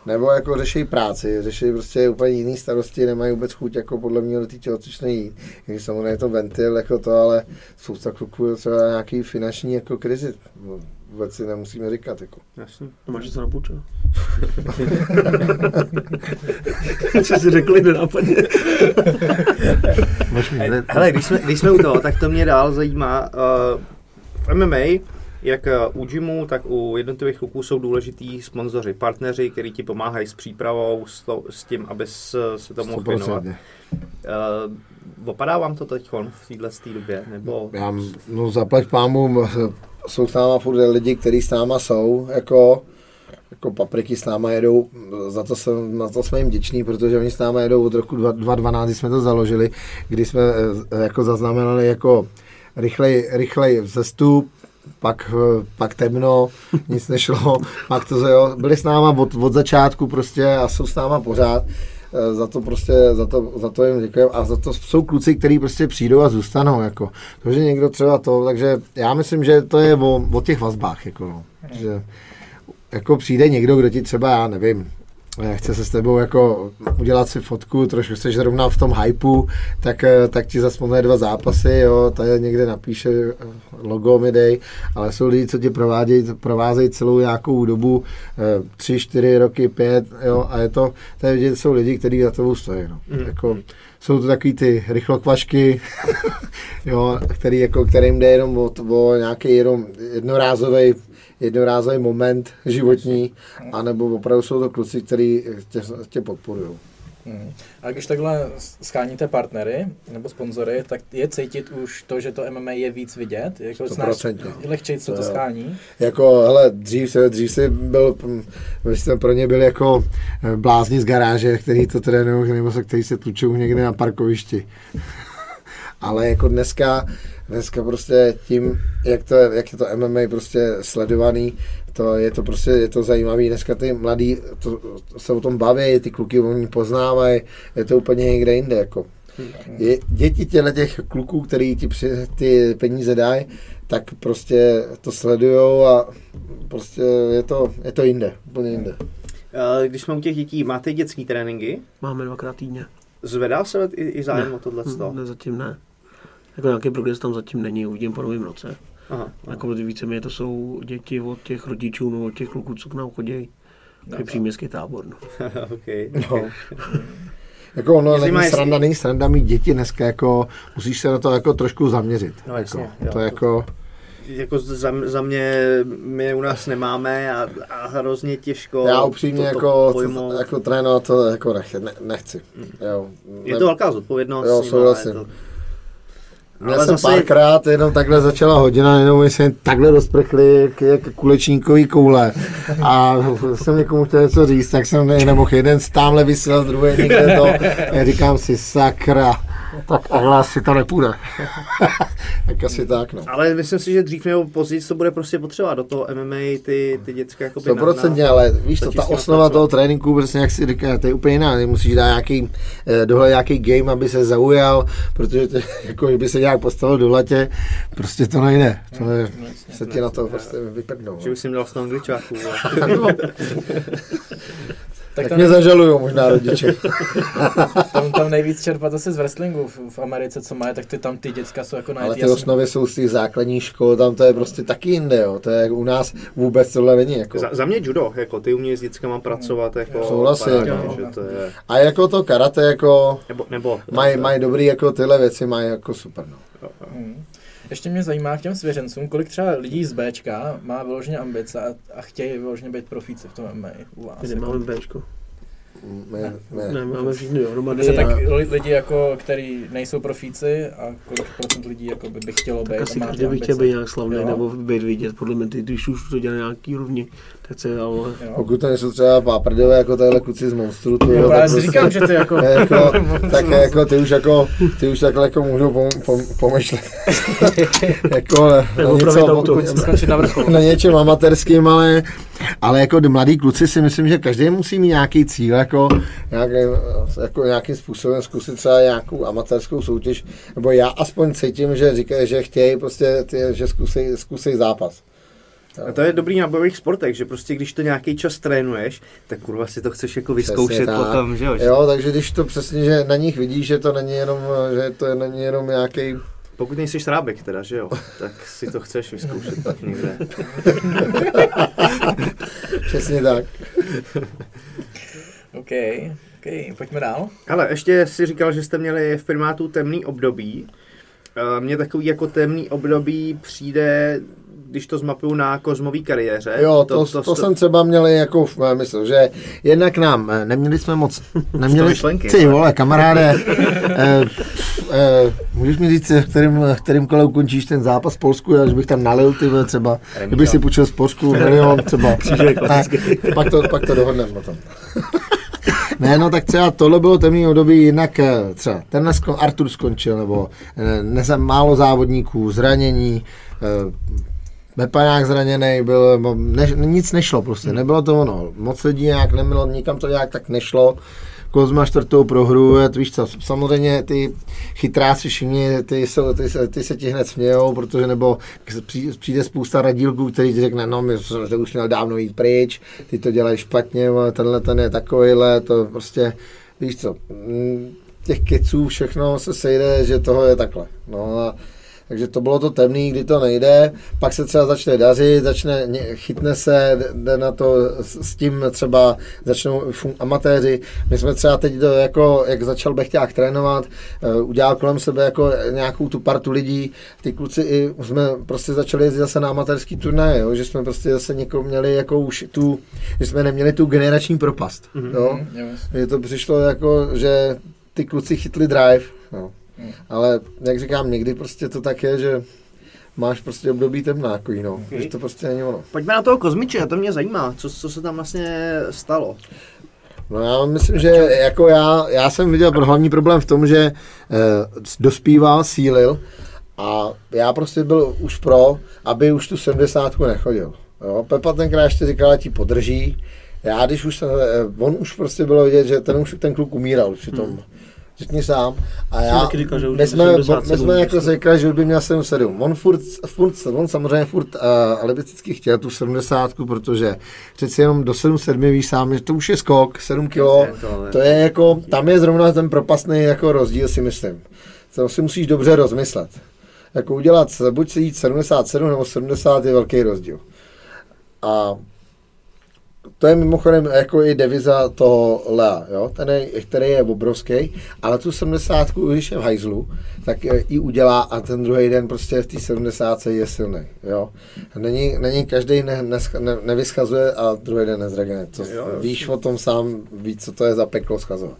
Nebo jako řeší práci, řeší prostě úplně jiný starosti, nemají vůbec chuť jako podle mě do té tělocvičny jít. Takže samozřejmě je to ventil jako to, ale spousta kluků je třeba nějaký finanční jako krizi. No, Vůbec si nemusíme říkat. Jako. Jasně. Máš něco na půjčo? Co jsi řekli nenápadně? Hele, když jsme, když jsme u toho, tak to mě dál zajímá. Uh, v MMA, jak uh, u gymu, tak u jednotlivých kluků jsou důležitý sponzoři, partneři, kteří ti pomáhají s přípravou, s, to, s tím, aby se to mohl věnovat. 100%. Uh, opadá vám to teď v téhle době? Nebo... Já, no zaplať pámu, jsou s náma furt lidi, kteří s náma jsou, jako, jako papriky s náma jedou, za to, jsem, za to jsme jim vděční, protože oni s náma jedou od roku 2 2012, kdy jsme to založili, kdy jsme eh, jako zaznamenali jako rychlej, rychlej vzestup, pak, eh, pak temno, nic nešlo, pak to, jo, byli s náma od, od začátku prostě a jsou s náma pořád. Eh, Za to prostě, za to, za to jim děkujeme a za to jsou kluci, kteří prostě přijdou a zůstanou, jako. To, že někdo třeba to, takže já myslím, že to je o, o těch vazbách, jako no. Že, jako přijde někdo, kdo ti třeba, já nevím, chce se s tebou jako udělat si fotku, trošku jsi zrovna v tom hypeu, tak, eh, tak ti zasponuje dva zápasy, jo, tady někde napíše eh, logo mi dej, ale jsou lidi, co tě provádějí, provázejí celou nějakou dobu, eh, tři, čtyři roky, pět, jo, a je to, je vidět, jsou lidi, kteří za tebou stojí, no. Mm. Jako, jsou to takový ty rychlokvašky, jo, který, jako, kterým jde jenom o, o nějaký jenom jednorázový jednorázový moment životní, anebo opravdu jsou to kluci, kteří tě, tě podporují. Hmm. A když takhle scháníte partnery nebo sponzory, tak je cítit už to, že to MMA je víc vidět? Jako znáš, 100%. lehčej se to To schání? Jako, hele, dřív, se- dřív si byl, hm, vy jste pro ně byli jako eh, blázni z garáže, který to trénují, nebo se, který se tlučou někde na parkovišti. Ale jako dneska, dneska prostě tím, jak, to, je- jak je to MMA prostě sledovaný, to je to prostě, je to zajímavý. Dneska ty mladí to, to se o tom baví, ty kluky oni poznávají, je to úplně někde jinde, jako. Je, děti těle těch kluků, který ti při, ty peníze dají, tak prostě to sledujou a prostě je to, je to jinde, úplně jinde. Když jsme u těch dětí, máte dětský tréninky? Máme dvakrát týdně. Zvedá se i, i zájem o tohle? Ne, zatím ne. Jako nějaký progres tam zatím není, uvidím po novém roce. Aha. Jako víceméně to jsou děti od těch rodičů nebo od těch kluků, co k nám chodí. Takový příměstský tábor. No. okay. No. Jako ono Jestli není má- sranda, není sranda mít děti dneska, jako musíš se na to jako trošku zaměřit. No, jasně, jako, jo. to je jako, Jako za, za mě, my je u nás nemáme a, a hrozně těžko já upřímně to, to jako, pojmout. to, jako trénovat to jako nechci, ne, nechci. Jo, je to velká zodpovědnost. Jo, nima, souhlasím. Měl Ale jsem zase- párkrát, jenom takhle začala hodina, jenom jen takhle rozprchli jak, jak kulečníkový koule. A jsem někomu chtěl něco říct, tak jsem ne- nemohl. Jeden tamhle vysel, druhý někde to. A říkám si, sakra, tak ale asi to nepůjde. tak asi tak, no. Ale myslím si, že dřív nebo později to bude prostě potřeba do toho MMA ty, ty děcka jako 100%, ale víš to, ta s osnova toho tréninku, prostě jak si říká, to je úplně jiná, ty musíš dát nějaký, eh, dohle nějaký game, aby se zaujal, protože to, jako kdyby se nějak postavil do latě, prostě to nejde, to je, se ti na to prostě vyprdnou. Že už jsem dal 100 angličáků. no. Tak Tak tam, mě zažalujou možná rodiče. tam, tam nejvíc čerpat asi z wrestlingu v, v Americe, co mají, tak ty tam ty děcka jsou jako Ale najetý. ty osnovy jsou z těch základních škol, tam to je prostě taky jinde, jo. To je u nás vůbec tohle není, jako. za, za mě judo, jako ty umějí s dětskama pracovat, jako Souhlasím, no. že to je, A jako to karate, jako, nebo, nebo mají maj dobrý, jako tyhle věci mají jako super, no. Hmm. Ještě mě zajímá k těm svěřencům, kolik třeba lidí z Bčka má vyloženě ambice a, a chtějí vyloženě být profíci v tom MMA u vás. My Jako, nemáme Bčko. My, my, Ne, máme všichni dohromady. takže tak a- li- lidi, jako, který nejsou profíci a kolik procent lidí jako by, by chtělo být Tak asi a má ty každý by chtěl být nějak slavný Jo. nebo být vidět, podle mě, ty, když už to dělá nějaký úrovni, tak se ale Jo. Pokud to nejsou třeba páprdové, jako tahle kluci z Monstru, to Jo, tak si prostě- říkám, že ty jako... jako, tak jako ty už jako, ty už takhle jako můžou pom, pom, pomyšlet. jako na opravit něco, na na něčem amatérským, ale, ale jako mladí kluci si myslím, že každý musí mít nějaký cíl, jako, nějaký, jako nějakým způsobem zkusit třeba nějakou amatérskou soutěž, nebo já aspoň cítím, že říkají, že chtějí prostě, ty, že zkusej, zkusej zápas. A to je dobrý na bojových sportech, že prostě když to nějaký čas trénuješ, tak kurva si to chceš jako vyzkoušet Přesně tak. potom, že jo? Jo, takže když to přesně, že na nich vidíš, že to není jenom, že to není jenom nějaký Pokud nejsi šrábek teda, že jo, tak si to chceš vyzkoušet tak někde. Přesně tak. OK, OK, pojďme dál. Ale ještě si říkal, že jste měli v primátu temný období. Mně takový jako temný období přijde, když to zmapuju na kozmový kariéře. Jo, to, to, to, jsem třeba měl jako v mé mysli, že jednak nám, eh, neměli jsme moc, neměli, myšlenky, ty vole, kamaráde, eh, eh, můžeš mi říct, v kterým, v kterým kole ukončíš ten zápas v Polsku, až bych tam nalil ty třeba, kdybych si půjčil z Polsku milion třeba, ne, pak, to, pak to dohodneme potom. Ne, no tak třeba tohle bylo temný období, jinak eh, třeba tenhle skon, Artur skončil, nebo eh, neza, málo závodníků, zranění, eh, Mepaňák zraněný byl, ne, nic nešlo prostě, nebylo to ono. Moc lidí nějak nemělo, nikam to nějak tak nešlo. Kozma čtvrtou prohru, je, víš co, samozřejmě ty chytráci všichni, ty, jsou, ty, se- ty se ti hned smějou, protože nebo při- přijde spousta radílků, který ti řekne, no my jsme to už měl dávno jít pryč, ty to dělají špatně, tenhle ten je takovýhle, to prostě, víš co, mm, těch keců všechno se sejde, že toho je takhle. No a takže to bylo to temný, kdy to nejde, pak se třeba začne dařit, začne, chytne se, jde- na to s, tím třeba začnou fun, amatéři. My jsme třeba teď, do, jako, jak začal Bechťák trénovat, eh, udělal kolem sebe jako nějakou tu partu lidí, ty kluci i jsme prostě začali jezdit zase na amatérský turnaje, jo, že jsme prostě zase někoho měli jako už tu, že jsme neměli tu generační propast. Mm-hmm. Jo? Jo, Mně to přišlo jako, že ty kluci chytli drive, no. Hmm. Ale jak říkám, někdy prostě to tak je, že máš prostě období temnákový, no. Ok. Že to prostě není ono. Pojďme na toho kozmiče, to mě zajímá, co, co se tam vlastně stalo. No já myslím, že jako já, já jsem viděl pro hlavní problém v tom, že eh, dospíval, sílil a já prostě byl už pro, aby už tu 70 nechodil. Jo? Pepa tenkrát ještě říkal, ti podrží. Já když už jsem, eh, on už prostě bylo vidět, že ten už ten kluk umíral při tom. Hmm. Řekni sám. A já, my jsme, 77 my jsme jako říkali, že už by měl 7-7. On furt, furt, on samozřejmě furt uh, alibisticky chtěl tu 70, protože přeci jenom do 7-7 víš sám, že to už je skok, 7 kilo, To, to je jako, tam je zrovna ten propastný jako rozdíl si myslím. to si musíš dobře rozmyslet. Jako udělat, buď si jít 77 nebo 70 je velký rozdíl. A to je mimochodem jako i deviza toho Lea, jo? Ten je, který je obrovský, ale tu 70, když je v hajzlu, tak ji udělá a ten druhý den prostě v té 70 je silný. Jo? Není, není každý ne, ne, ne, nevyschazuje a druhý den nezragene. To, jo, víš o tom sám, víc, co to je za peklo schazovat.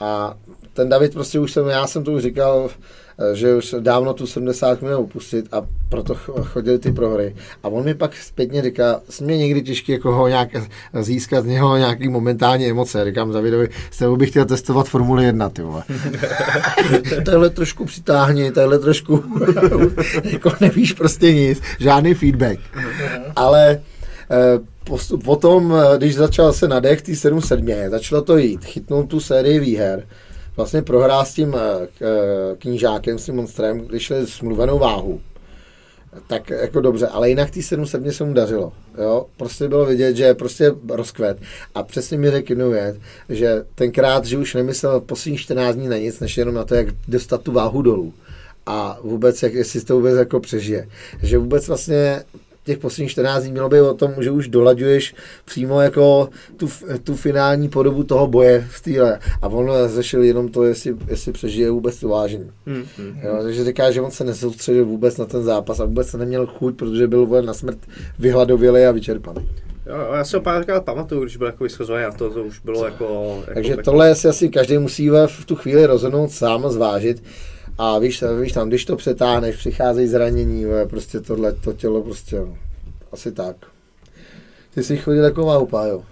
A ten David prostě už jsem, já jsem to už říkal, Eh, že už dávno tu 70 měl opustit a proto chodili ty prohry. A on mi pak zpětně říká, mě někdy těžké jako ho nějak získat z něho nějaký momentální emoce. Říkám Davidovi, s tebou bych chtěl testovat Formuli 1, ty vole. tohle trošku přitáhni, tohle trošku, jako nevíš prostě nic, žádný feedback. Ale eh, postup potom, eh, když začal se nadech tý 7-7, začalo to jít, chytnul tu sérii výher, vlastně prohrál s tím eh, eh, knížákem, s tím monstrem, když šli smluvenou váhu. Tak jako dobře, ale jinak ty 7 se mu dařilo. Jo? Prostě bylo vidět, že prostě rozkvet. A přesně mi řekl jednu věc, že tenkrát, že už nemyslel poslední 14 dní na nic, než jenom na to, jak dostat tu váhu dolů a vůbec, jak, jestli to vůbec jako přežije. Že vůbec vlastně těch posledních 14 dní mělo být o tom, že už dolaďuješ přímo jako tu, tu finální podobu toho boje v týle. A on řešil jenom to, jestli, jestli přežije vůbec to vážení. Hmm, hmm, jo, takže říká, že on se nesoustředil vůbec na ten zápas a vůbec se neměl chuť, protože byl na smrt vyhladovělý a vyčerpaný. Jo, já si ho párkrát pamatuju, když byl jako vyschazovaný a to, to už bylo jako... jako Takže tohle si asi každý musí v tu chvíli rozhodnout sám zvážit. A víš, víš tam, když to přetáhneš, přicházejí zranění, prostě tohle, to tělo prostě, no, asi tak. Ty jsi chodil jako váhupa, jo?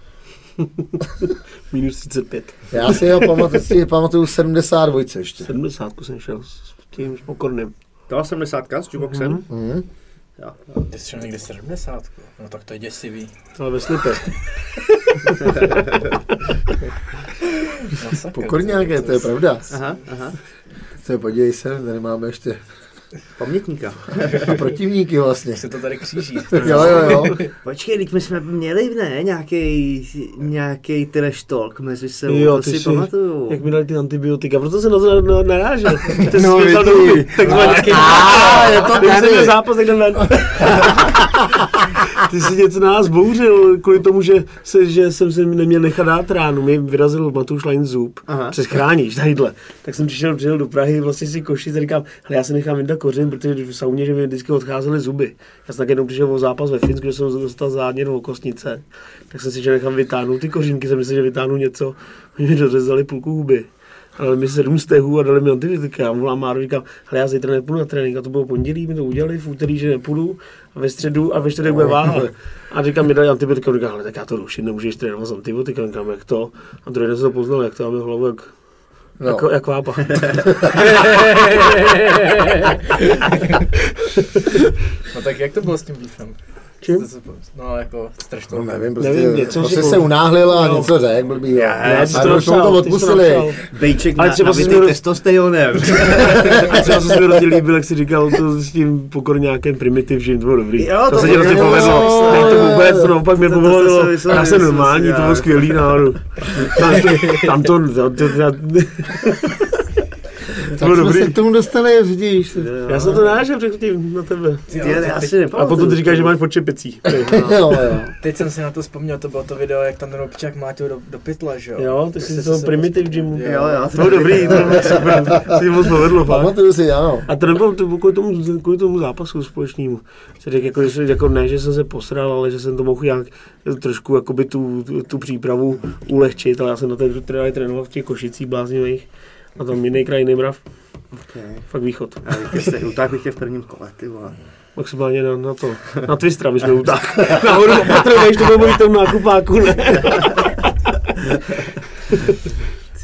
Minus 35. Já si ho pamatuju, si pamatuju 72 ještě. 70 jsem šel s tím pokorným. To byla 70 s jukeboxem? Mm-hmm. Mm. Jo. Ty jsi šel někdy 70, no tak to je děsivý. Ale ve slipech. Pokorňáké, to je pravda. Aha, aha. Co, podívej se, tady máme ještě Pamětníka. A protivníky vlastně. Se to tady kříží. jo, jo, jo. Počkej, teď my jsme měli, ne, nějaký, nějaký trash talk mezi sebou, jo, to si jsi, pamatuju. Jak mi dali ty antibiotika, proto se na to narážel. Ty no, jsi vidí. dolů, takzvaně. A, je to tady. zápas, tak jdem ven. Ty jsi něco na nás bouřil, kvůli tomu, že, se, že jsem se neměl nechat dát ránu. Mi vyrazil Matouš Line zub Aha. přes chráníš, tadyhle. Tak jsem přišel, přijel do Prahy, vlastně si košit a říkám, hele, já se nechám jít kořen, protože v sauně, že mi vždycky odcházely zuby. Já jsem tak jednou přišel o zápas ve Finsku, kde jsem dostal zánět do kostnice. Tak jsem si že nechám vytáhnout ty kořínky, jsem myslel, že vytáhnu něco. Oni mi dořezali půlku huby. Ale mi sedm stehů a dali mi antibiotika. Já volám Máru, říkám, hele, já zítra nepůjdu na trénink. A to bylo pondělí, mi to udělali, v úterý, že nepůjdu. A ve středu, a ve čtvrtek bude váha. A říkám, mi dali antibiotika, říkám, ale tak já to ruším, nemůžeš trénovat s antibiotika. Říkám, jak to? A druhý den jsem to poznal, jak to máme hlavu, jak, No. jako, jak vápa. No tak jak to bylo s tím beefem? Čím? No jako strašně. No nevím, prostě, Nevím, něco prostě si se unáhlil a No. něco řekl, blbý. ty jsi a to to odpustili. Bejček Ale na, třeba si nabitý jsme- testosteronem. A třeba se mi hrozně líbil, jak jsi říkal to s tím pokorňákem primitiv, že to bylo dobrý. Jo, to, to se ti hrozně jo, povedlo. Ne, to vůbec, to naopak mě myslel, Já že jsem normální, to bylo já- skvělý náhodou. Tam, tam to, to, bylo jsme dobrý. se k tomu dostali, vidíš. Já jsem to nážel předtím na tebe. Já si A potom ty říkáš, že máš počepecí. jo, jo. Teď jsem si na to vzpomněl, to bylo to video, jak tam ten Robčák mlátil do, do pytle, že jo? Jo, ty jsi to primitiv gymu. Jo, jo. To bylo dobrý, to bylo super. Si moc povedlo. Pamatuju si, ano. A to nebylo to bylo kvůli tomu, kvůli tomu zápasu společnému. Se řekl, jako, že, jako, ne, že jsem se posral, ale že jsem to mohl nějak trošku jakoby tu, tu, tu přípravu ulehčit, ale já jsem na té trénoval v těch košicích bláznivých. A tam jiný kraj, jiný mrav, Okay. fakt východ. Já bych tě utáhl bych tě v prvním kole, ty vole. Maximálně na, na to, na Twistra bychom utáhli. Nahoru po Patrovi, když to bylo mluvit tomu nákupáku, ne?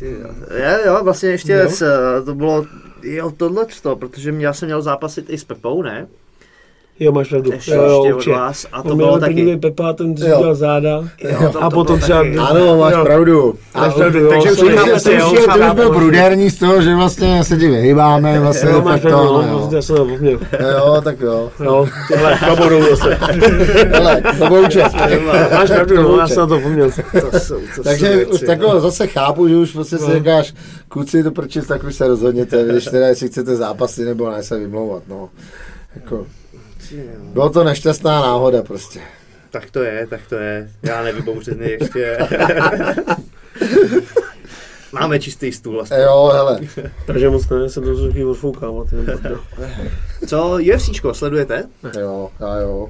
Jo. Já, jo, vlastně ještě Jo. s, to bylo, jo, tohle to, protože já jsem měl zápasit i s Pepou, ne? Jo, máš pravdu. Ještě, jo, jo, ještě od vás. A to On bylo taky. Pepa, ten si dělal záda. Jo, to- a to potom třeba... taky. Ano, máš Jo. pravdu. Máš pravdu, jo. Takže už to už to byl prudérní z toho, že vlastně se ti vyhýbáme, vlastně Jo, máš tak pravdu, to, no, jo. prostě já jsem to. Jo, tak jo. Jo, hele, kabodou zase. Hele, to byl účet. Máš pravdu, no, já jsem to. To to Takže už no. zase chápu, že už prostě si říkáš, kluci to prčit, tak už se rozhodněte, když teda jestli chcete zápasy nebo ne se vymlouvat, no. Jako, bylo to nešťastná náhoda prostě. Tak to je, tak to je. Já nevybouřený ještě. Máme čistý stůl. aspoň. Jo, hele, Takže moc ne, se to chvíli odfoukávat. jen tak. Co, UFCčko, sledujete? jo, já jo.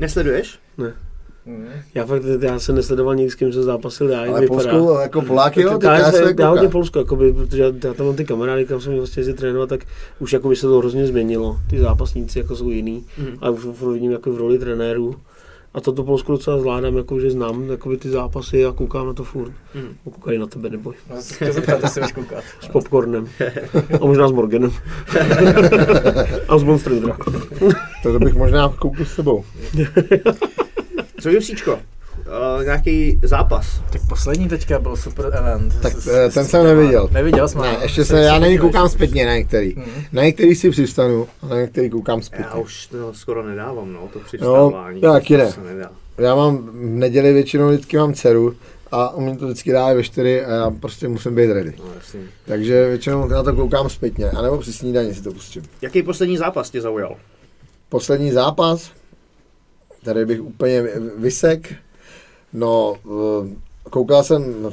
Nesleduješ? Já fakt, já jsem nesledoval nikdy, s kým se zápasil, já Ale vypadá. Polsku, jako Poláky, jo, ty já, já se, se já hodně. Polsko, jakoby, protože já, já tam mám ty kamarády, kam jsem vlastně jezdil trénovat, tak už jakoby se to hrozně změnilo. Ty zápasníci jako jsou jiný, Mhm. a už vidím jako v roli trenérů. A toto Polsko docela zvládám, jako, že znám jakoby, ty zápasy a koukám na to furt. Mm. Koukají na tebe, neboj. No, se zeptat, koukat. S popcornem. A možná s Morganem. a s Monster Truck. To bych možná koukl s tebou. Co UFCčko? Uh, nějaký zápas. Tak poslední teďka byl super event. Tak, S- eh, s- ten s- jsem neviděl. Neviděl jsem. Ne, ještě se, já na něj koukám zpětně na některý. Mhm. Na některý si přistanu, a na některý koukám Já zpětně. už to skoro nedávám, no, to přistávání. já taky ne. To se nedá. Já mám v neděli většinou vždycky mám dceru a umím to vždycky dát ve čtyři a já prostě musím být ready. No, jasně. Takže většinou na to koukám zpětně, anebo při snídani si to pustím. Jaký poslední zápas tě zaujal? Poslední zápas, tady bych úplně vysek. No, koukal jsem,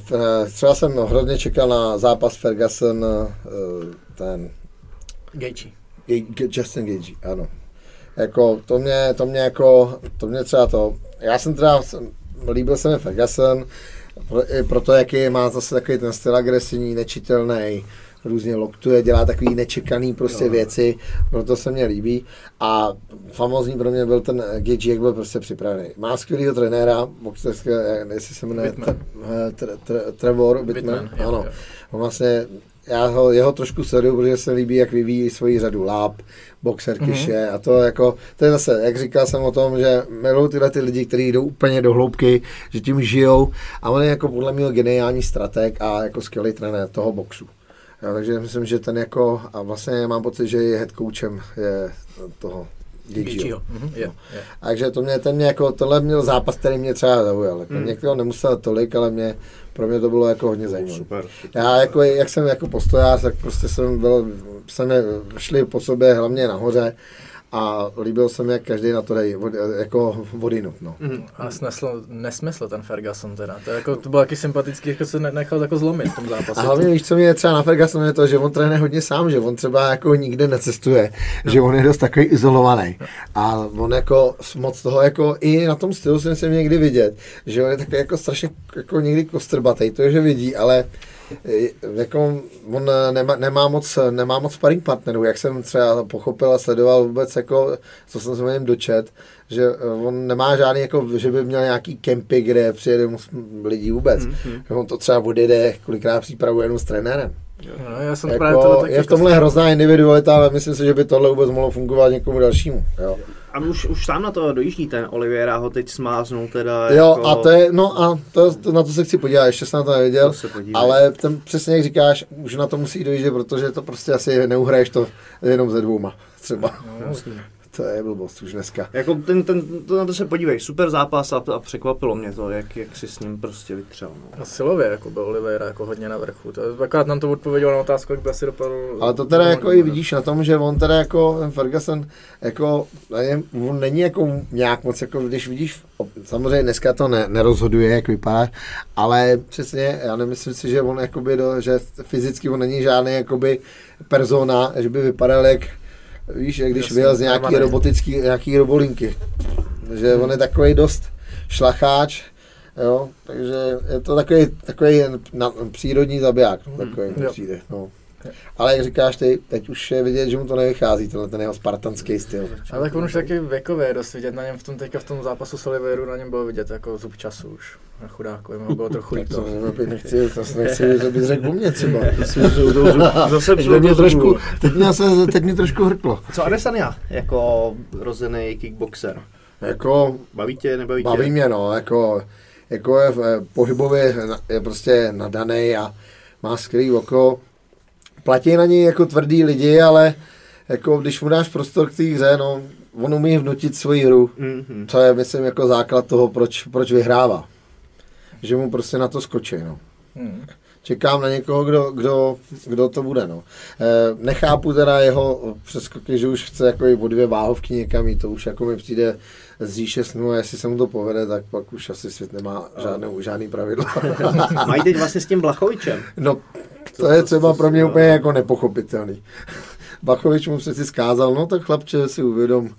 třeba jsem hrozně čekal na zápas Ferguson, eh, ten Ga- Justin Gage, ano. Jako, to mě, to mě jako, to mě třeba to, já jsem teda, jsem, líbil se mi Ferguson, proto, jaký má zase takový ten styl agresivní, nečitelný, různě loktuje, dělá takový nečekaný prostě jo. věci, proto se mě líbí a famózní pro mě byl ten Gage, jak byl prostě připravený. Má skvělého trenéra, boxerské, jestli se jmenuje Whitman. Tre- Tre- Tre- Trevor Whitman, jo, ano. jo. On vlastně, já ho, jeho trošku sleduju, protože se líbí, jak vyvíjí svoji řadu láp, boxer Mhm. kyše a to jako, to je zase, jak říkal jsem o tom, že milují tyhle ty lidi, kteří jdou úplně do hloubky, že tím žijou a on je jako podle mě geniální strateg a jako skvělý trenér toho boxu. Jo, takže myslím, že ten jako, a vlastně mám pocit, že je head coachem je toho. Gaethjeho. Mhm, Je, je. Takže to mě, ten mě jako, tohle měl zápas, který mě třeba zaujal. Jako, Hmm. Někdo nemusel tolik, ale mě, pro mě to bylo jako hodně zajímavé. Super. Já jako, jak jsem jako postojář, tak prostě jsem byl, jsme šli po sobě hlavně nahoře a líbil jsem, jak každý na to vod, jako vodinut, no. Mhm. Ale snesl, nesmysl ten Ferguson teda. To, je jako, to bylo taky sympatický, jako se ne- nechal jako zlomit v tom zápase. A hlavně víš, co mě třeba na Ferguson je to, že on trénuje hodně sám, že on třeba jako nikde necestuje, no. že on je dost takový izolovaný. A on jako moc toho jako i na tom stylu jsem se někdy vidět, že on je takový jako strašně jako někdy kostrbatý, to je, že vidí, ale jako on nemá, nemá, moc, nemá moc sparring partnerů, jak jsem třeba pochopil a sledoval vůbec jako, co jsem se o něm dočet, že eh, on nemá žádný, jako, že by měl nějaký kempy, kde přijede moc lidí vůbec. Mm-hmm. On to třeba odjede, kolikrát přípravuje jenom s trenérem. No, já jsem právě Jako, taky je v tomhle hrozná individualita, ale myslím si, že by tohle vůbec mohlo fungovat někomu dalšímu. Jo, A už, už sám na to dojíždí ten Oliviera ho teď smáznul teda jo jako... a to je, no a to, to, na to se chci podívat, ještě jsem na to neviděl, To ale ten, přesně jak říkáš, už na to musí dojít, protože to prostě asi neuhraješ to jenom ze dvouma, třeba. No, To je blbost už dneska. Jako ten, ten, to, na to se podívej, super zápas a, a překvapilo mě to, jak, jak si s ním prostě vytřel. No. A silově jako byl Oliveira jako hodně na vrchu. To, akorát nám to odpověděl na otázku, jak by asi dopadl. Ale to teda jako i vidíš na tom, že on teda jako ten Ferguson jako, nevím, on není jako nějak moc jako, když vidíš, samozřejmě dneska to ne, nerozhoduje, jak vypadá, ale přesně, já nemyslím si, že on jakoby, do, že fyzicky on není žádný jakoby persona, že by vypadal jak, víš, jak když vyjel z nějaký robotický, nějaký robolinky. Že on je takový dost šlacháč, jo, takže je to takový, takový na, přírodní zabiják, no, takový Jo. přijde, no. Ale jak říkáš ty, teď už je vidět, že mu to nevychází, tenhle ten jeho spartanský styl. Ale tak on už taky věkově je dost vidět na něm v tom teďka v tom zápasu s Oliveru, na něm bylo vidět jako zub času už. Na chudáku, mu bylo trochu Tak to líto. nevím, nechci, to nechci, že bys řekl o mě třeba. Zase Teď mě trošku, teď mě, se, teď mě trošku hrklo. Co Adesanya jako rozený kickboxer? Jako, Baví tě, nebaví tě? baví mě no, jako, jako je v- pohybově je prostě nadaný a má skvělý oko. Platí na něj jako tvrdý lidi, ale jako když mu dáš prostor k té hře, no, on umí vnutit svoji hru. Mhm. To je, myslím, jako základ toho, proč, proč vyhrává. Že mu prostě na to skočí, no. Hmm. Čekám na někoho, kdo, kdo, kdo to bude, no. E, nechápu teda jeho přeskoky, že už chce jako i o dvě váhovky někam jít, to už jako mi přijde z říše snů a jestli se mu to povede, tak pak už asi svět nemá žádnou, žádný pravidla. Mají teď vlastně s tím Blachovičem. no, to je třeba pro mě úplně jako nepochopitelný. Bachovič mu přeci skázal, no tak chlapče si uvědom,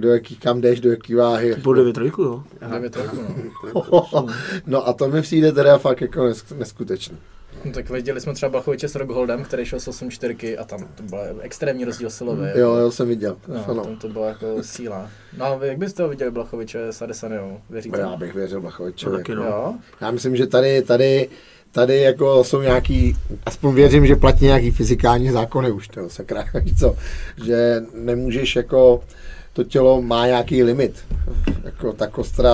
do jaký, kam jdeš, do jaký váhy. Po 9 trojku, jo. Devět roku, no. no a to mi přijde teda fakt jako nesk- neskutečný. No. tak viděli jsme třeba Blachoviče s Rockholdem, který šel s 8 čtyřky a tam to byl extrémní rozdíl silový. Jo, jo, jsem viděl. No, ano. tam to byla jako síla. No a vy, jak byste ho viděli Blachoviče s Adesanyou? Věříte? Já bych věřil Bachovičovi. No, taky no. Jo? Já myslím, že tady, tady, tady jako jsou nějaký, aspoň věřím, že platí nějaký fyzikální zákony už, to sakra, co, že nemůžeš jako, to tělo má nějaký limit, jako ta kostra,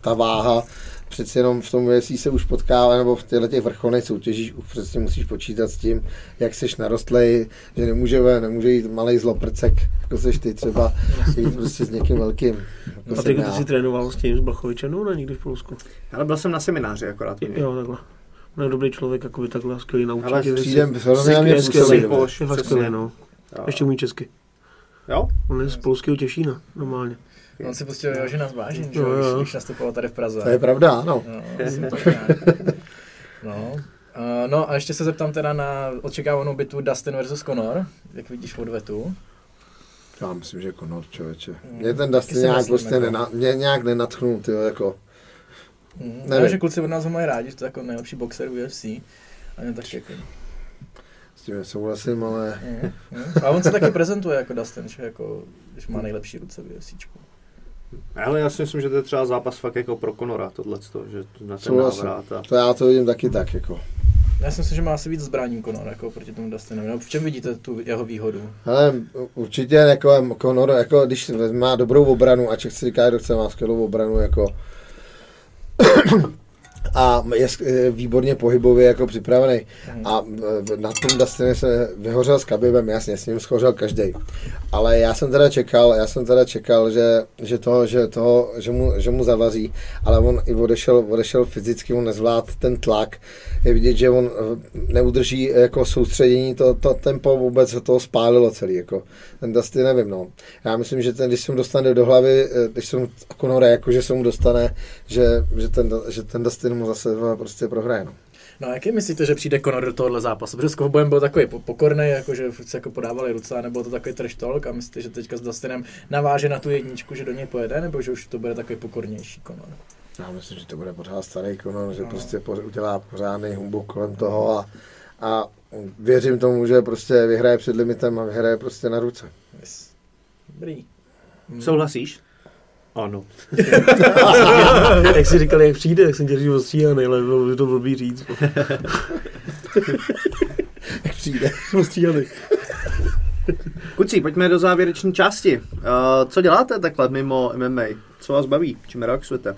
ta váha, přeci jenom v tom, jestli se už potkává, nebo v těchto těch vrcholných soutěžích už přesně musíš počítat s tím, jak seš narostlej, že nemůže, nemůže jít malý zloprcek, jako seš ty třeba, jít prostě s někým velkým. Jako jsem Patrik, ty já. jsi trénoval s tím, s Blachovičem, no, ne, někdy v Polsku. Ale byl jsem na semináři akorát. Jo, takhle. On je dobrý člověk, jako by takhle skvělý naučit. Ale. Přijdem, hrozně na mě Je skvělý, je fakt skvělý, no. Jo. Ještě umí česky. Jo? On je z polského Těšína, normálně. On si pustil Jožina z Vážin, že Jo, jo, jo. když- když nastupoval tady v Praze. To je pravda, ano. No, tak no. Uh, no a ještě se zeptám teda na očekávanou bitvu Dustin versus Conor, jak vidíš odvetu. Já myslím, že Conor, člověče. Mm. Mě ten Taky Dustin si nějak prostě jako. nena, mě nějak nenatchnul, ty jako. Mm. Nevím. Že kluci od nás ho mají rádi, že to je jako nejlepší boxer UFC. A mě taky jako. S tím nesouhlasím, ale Mm. Mm. A on se taky prezentuje jako Dustin, že jako, když má nejlepší ruce v UFCčku. Ale já si myslím, že to je třeba zápas fakt jako pro Conora, tohleto, že na ten návrat. A... To já to vidím taky tak, jako. Já si myslím, že má asi víc zbraní Conor jako proti tomu Dustinovi. No, v čem vidíte tu jeho výhodu? Ale určitě jako Conor, jako když má dobrou obranu, a Čech si říká, kdo chce má skvělou obranu, jako a je výborně pohybově jako připravený. Hmm. A e, na tom Dustiny se vyhořel s Khabibem, jasně, s ním schořel každý. Ale já jsem teda čekal, já jsem teda čekal, že, že, toho, že, toho, že, mu, že mu zavaří, ale on i odešel, odešel fyzicky, on nezvlád ten tlak. Je vidět, že on e, neudrží jako soustředění, to, to tempo vůbec se toho spálilo celý. Jako. Ten Dusty nevím, no. Já myslím, že ten, když se mu dostane do hlavy, e, když se mu konore, jako že se mu dostane, že, že ten, že ten Dusty 7 zase prostě prohraje. No. No a jaký myslíte, že přijde Conor do tohohle zápasu? Protože s Kovbojem byl takový pokorný, jako že se jako podávali ruce, nebo to takový trash talk a myslíte, že teďka s Dustinem naváže na tu jedničku, že do něj pojede, nebo že už to bude takový pokornější Conor? Já myslím, že to bude pořád starý Conor, že no. prostě udělá pořádný humbuk kolem toho a, a věřím tomu, že prostě vyhraje před limitem a vyhraje prostě na ruce. Yes. Dobrý. Hmm. Souhlasíš? Ano. jak jsi říkal, jak přijde, jak jsem tě říkal ostříhaný, ale bylo by to blbý říct. Jak přijde. Ostříhaný. Kuci, pojďme do závěrečné části. Uh, co děláte takhle mimo MMA? Co vás baví? Čím relaxujete?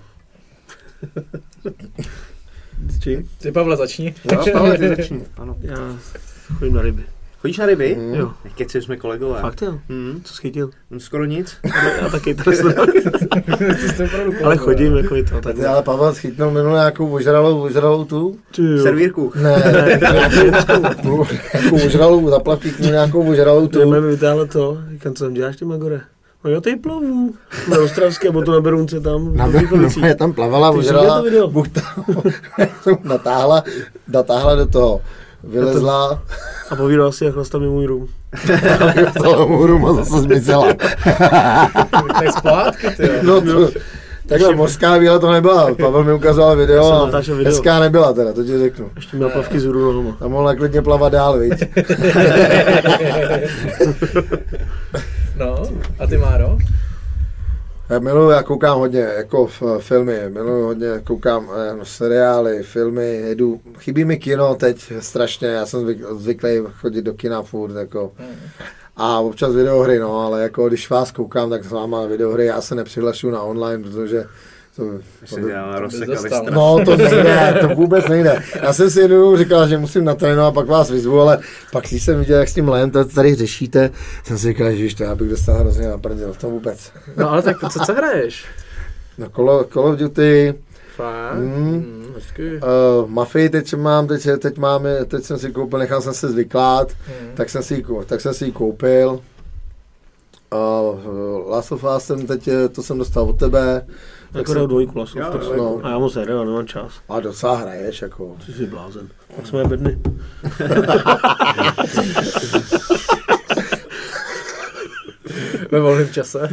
Čím? Ty Pavle začni. Jo, Pavle, ty začni. Ano. Já chodím na ryby. Chodíš na ryby? Mm. Jo, Keci jsme kolegové. fakt jo. Hmm. Co jsi chytil? Skoro nic. Já taky opravdu Ale chodím jako je to. Tak ale Pavel schytnul minule nějakou ožralou, ožralou tu? Servírku. Ne, nějakou, nějakou ožralou, zaplavky nějakou ožralou tu. Jdeme vytáhlet to. Říkám, co tam děláš ty Magore? No jo, tady plavu. Na Ostravské, nebo to na Berunce tam. Na je tam plavala, Ty jsi ožrala, to jsem natáhla, natáhla do toho. Vylezla, A povídal si, jak chlasta mi můj rum. celou hůru a zase zmizela. Tak z pohádky, ty jo. No to, Takhle mořská víla to nebyla. Pavel mi ukazoval video a video. hezká nebyla teda, to ti řeknu. Ještě měl plavky z nohama. Tam mohla klidně plavat dál, viď? No, a ty Máro? Já miluju, já koukám hodně jako f- filmy, miluju hodně, koukám eh, seriály, filmy, jedu, chybí mi kino teď strašně, já jsem zvyk, zvyklý chodit do kina furt, jako. A občas videohry, no, ale jako když vás koukám, tak s váma videohry, já se nepřihlašuju na online, protože to, to, Si a dostal. vystrat. No, to nejde, to vůbec nejde. Já jsem si jednou říkal, že musím natrénovat, pak vás vyzvu, ale pak když jsem viděl, jak s tím lem to tady řešíte, jsem si říkal, že to já bych dostal hrozně na prdel, to vůbec. No ale tak co, co hraješ? No Call, Call of Duty, Fakt? Mm. Mm, hezky. uh, Mafii teď mám, teď, teď máme, teď jsem si koupil, nechal jsem se zvyklát, Mm. tak jsem si, tak jsem si ji koupil. Uh, Last of Us jsem teď, eh, to jsem dostal od tebe, Jako jsem- dvojku lasu. Jo, tak dvojku. no, A já moc nehraju, nemám čas. a docela hraješ, jako. Ty jsi blázen. Tak jsme bedny. Ve volném čase.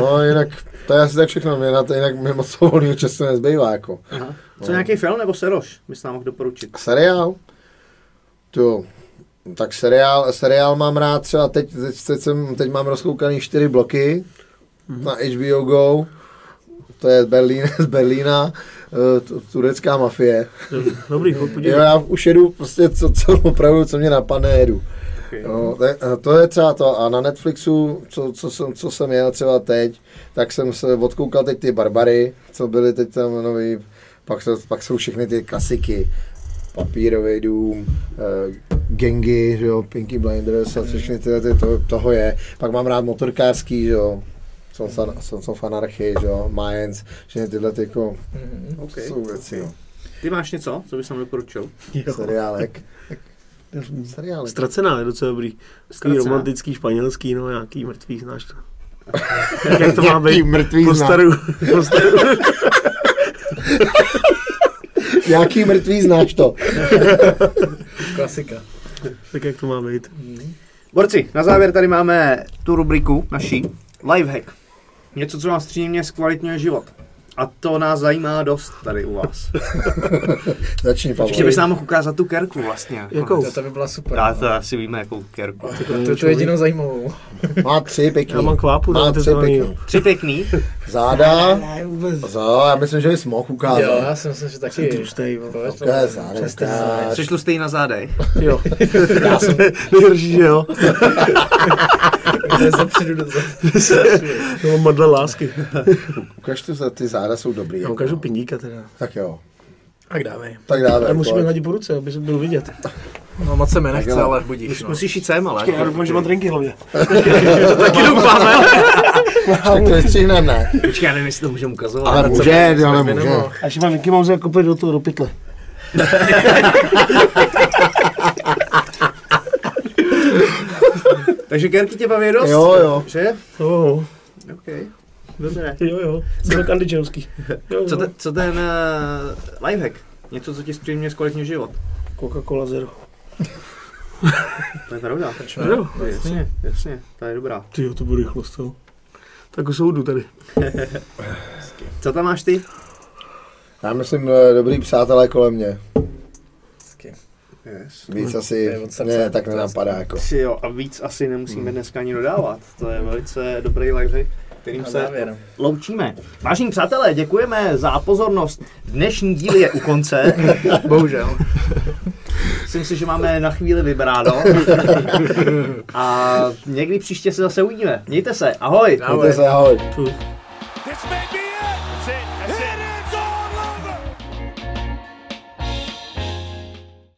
No, jinak, to je asi tak všechno, mě na to jinak mi moc toho volného času nezbývá, jako. Aha. Co nějaký film nebo seroš bys nám mohl doporučit? Seriál? To, tak seriál, seriál mám rád třeba teď, teď, teď, jsem, teď mám rozkoukaný čtyři bloky na HBO Go. To je z, Berlín, z Berlína, eh, tu- turecká mafie. Dobrý, chod podívej. já už jedu prostě, co, co opravdu, co mě napadne, jedu. No, to, je- třeba to. A na Netflixu, co, co, jsem, co jsem jel třeba teď, tak jsem se odkoukal teď ty Barbary, co byly teď tam nový, pak, jsou- pak jsou všechny ty klasiky. Papírový dům, uh, Gengy, že jo, Pinky Blinders a všechny tyhle, ty, to, toho je. Pak mám rád motorkářský, že jo, fan, jsem, jsem fanarchy, že jo, Mayans, všechny tyhle ty jako, Mm. Okay. jsou věci. Ty máš něco, co bys nám doporučil? Seriálek. Seriálek. Ztracená je docela dobrý. Takový Ztracená. romantický, španělský, no nějaký mrtvý, znáš to. Jak, jak to má být? mrtvý Po staru, po staru. Nějaký mrtvý znáš to. Klasika. tak jak to má být? Borci, na závěr tady máme tu rubriku naší Lifehack. Něco, co vám střímně zkvalitňuje život. A to nás zajímá dost tady u vás. Začni, Pavel. Ještě bys nám mohl ukázat tu kerku vlastně. Jakou? To, to by byla super. Já no. to asi víme, jakou kerku. To je tu jedinou zajímavou. Má tři pěkný. Já mám kvápu, Má tři pěkný. Tři pěkný. Záda. Ne, vůbec. Za, já myslím, že bys mohl Jo, ukázat. já si myslím, že Jsem taky. tlustej. Pojď, To je záda. Jsi tlustý na zádech. Jo. Já jsem nejhorší, že jo. To je zepředu do To mám modle lásky. Ukaž tu, za- ty záda jsou dobrý. Já jako. ukážu pindíka teda. Tak jo. Tak dávej. Tak dáme. Ale musíme hladit po ruce, aby se byl vidět. No moc se mi nechce, ale budíš. No. Musíš jít sem, ale. Já doufám, že mám drinky hlavně. taky doufáme. Tak to vystřihneme, ne? Počkej, já nevím, jestli to můžeme ukazovat. Ale může, ale může. nemohl. A ještě mám Mickey Mouse jako do toho, do pytle. Takže kerky tě baví dost? Jo, jo. Že? Jo, Okay. Dobré. jo, jo. Jsem tak andičovský. Jo, Co, jo. te, co ten uh, lifehack? Něco, co ti zpříjemně zkvalitňuje život. Coca-Cola Zero. To je pravda. Jo. Jasně, jasně, to je dobrá. Ty jo, to bude rychlost, jo. Tak u soudu tady. Co tam máš ty? Já myslím, eh, dobrý přátelé kolem mě. Yes. Víc To asi, ne, tak nenapadá jako. Jo, a víc asi nemusíme dneska ani dodávat. To je velice dobrý lifehack, kterým se loučíme. Vážení přátelé, děkujeme za pozornost. Dnešní díl je u konce. Bohužel. Myslím si, že máme na chvíli vybráno. A někdy příště se zase uvidíme. Mějte se, ahoj. Ahoj. Mějte se, ahoj. This may be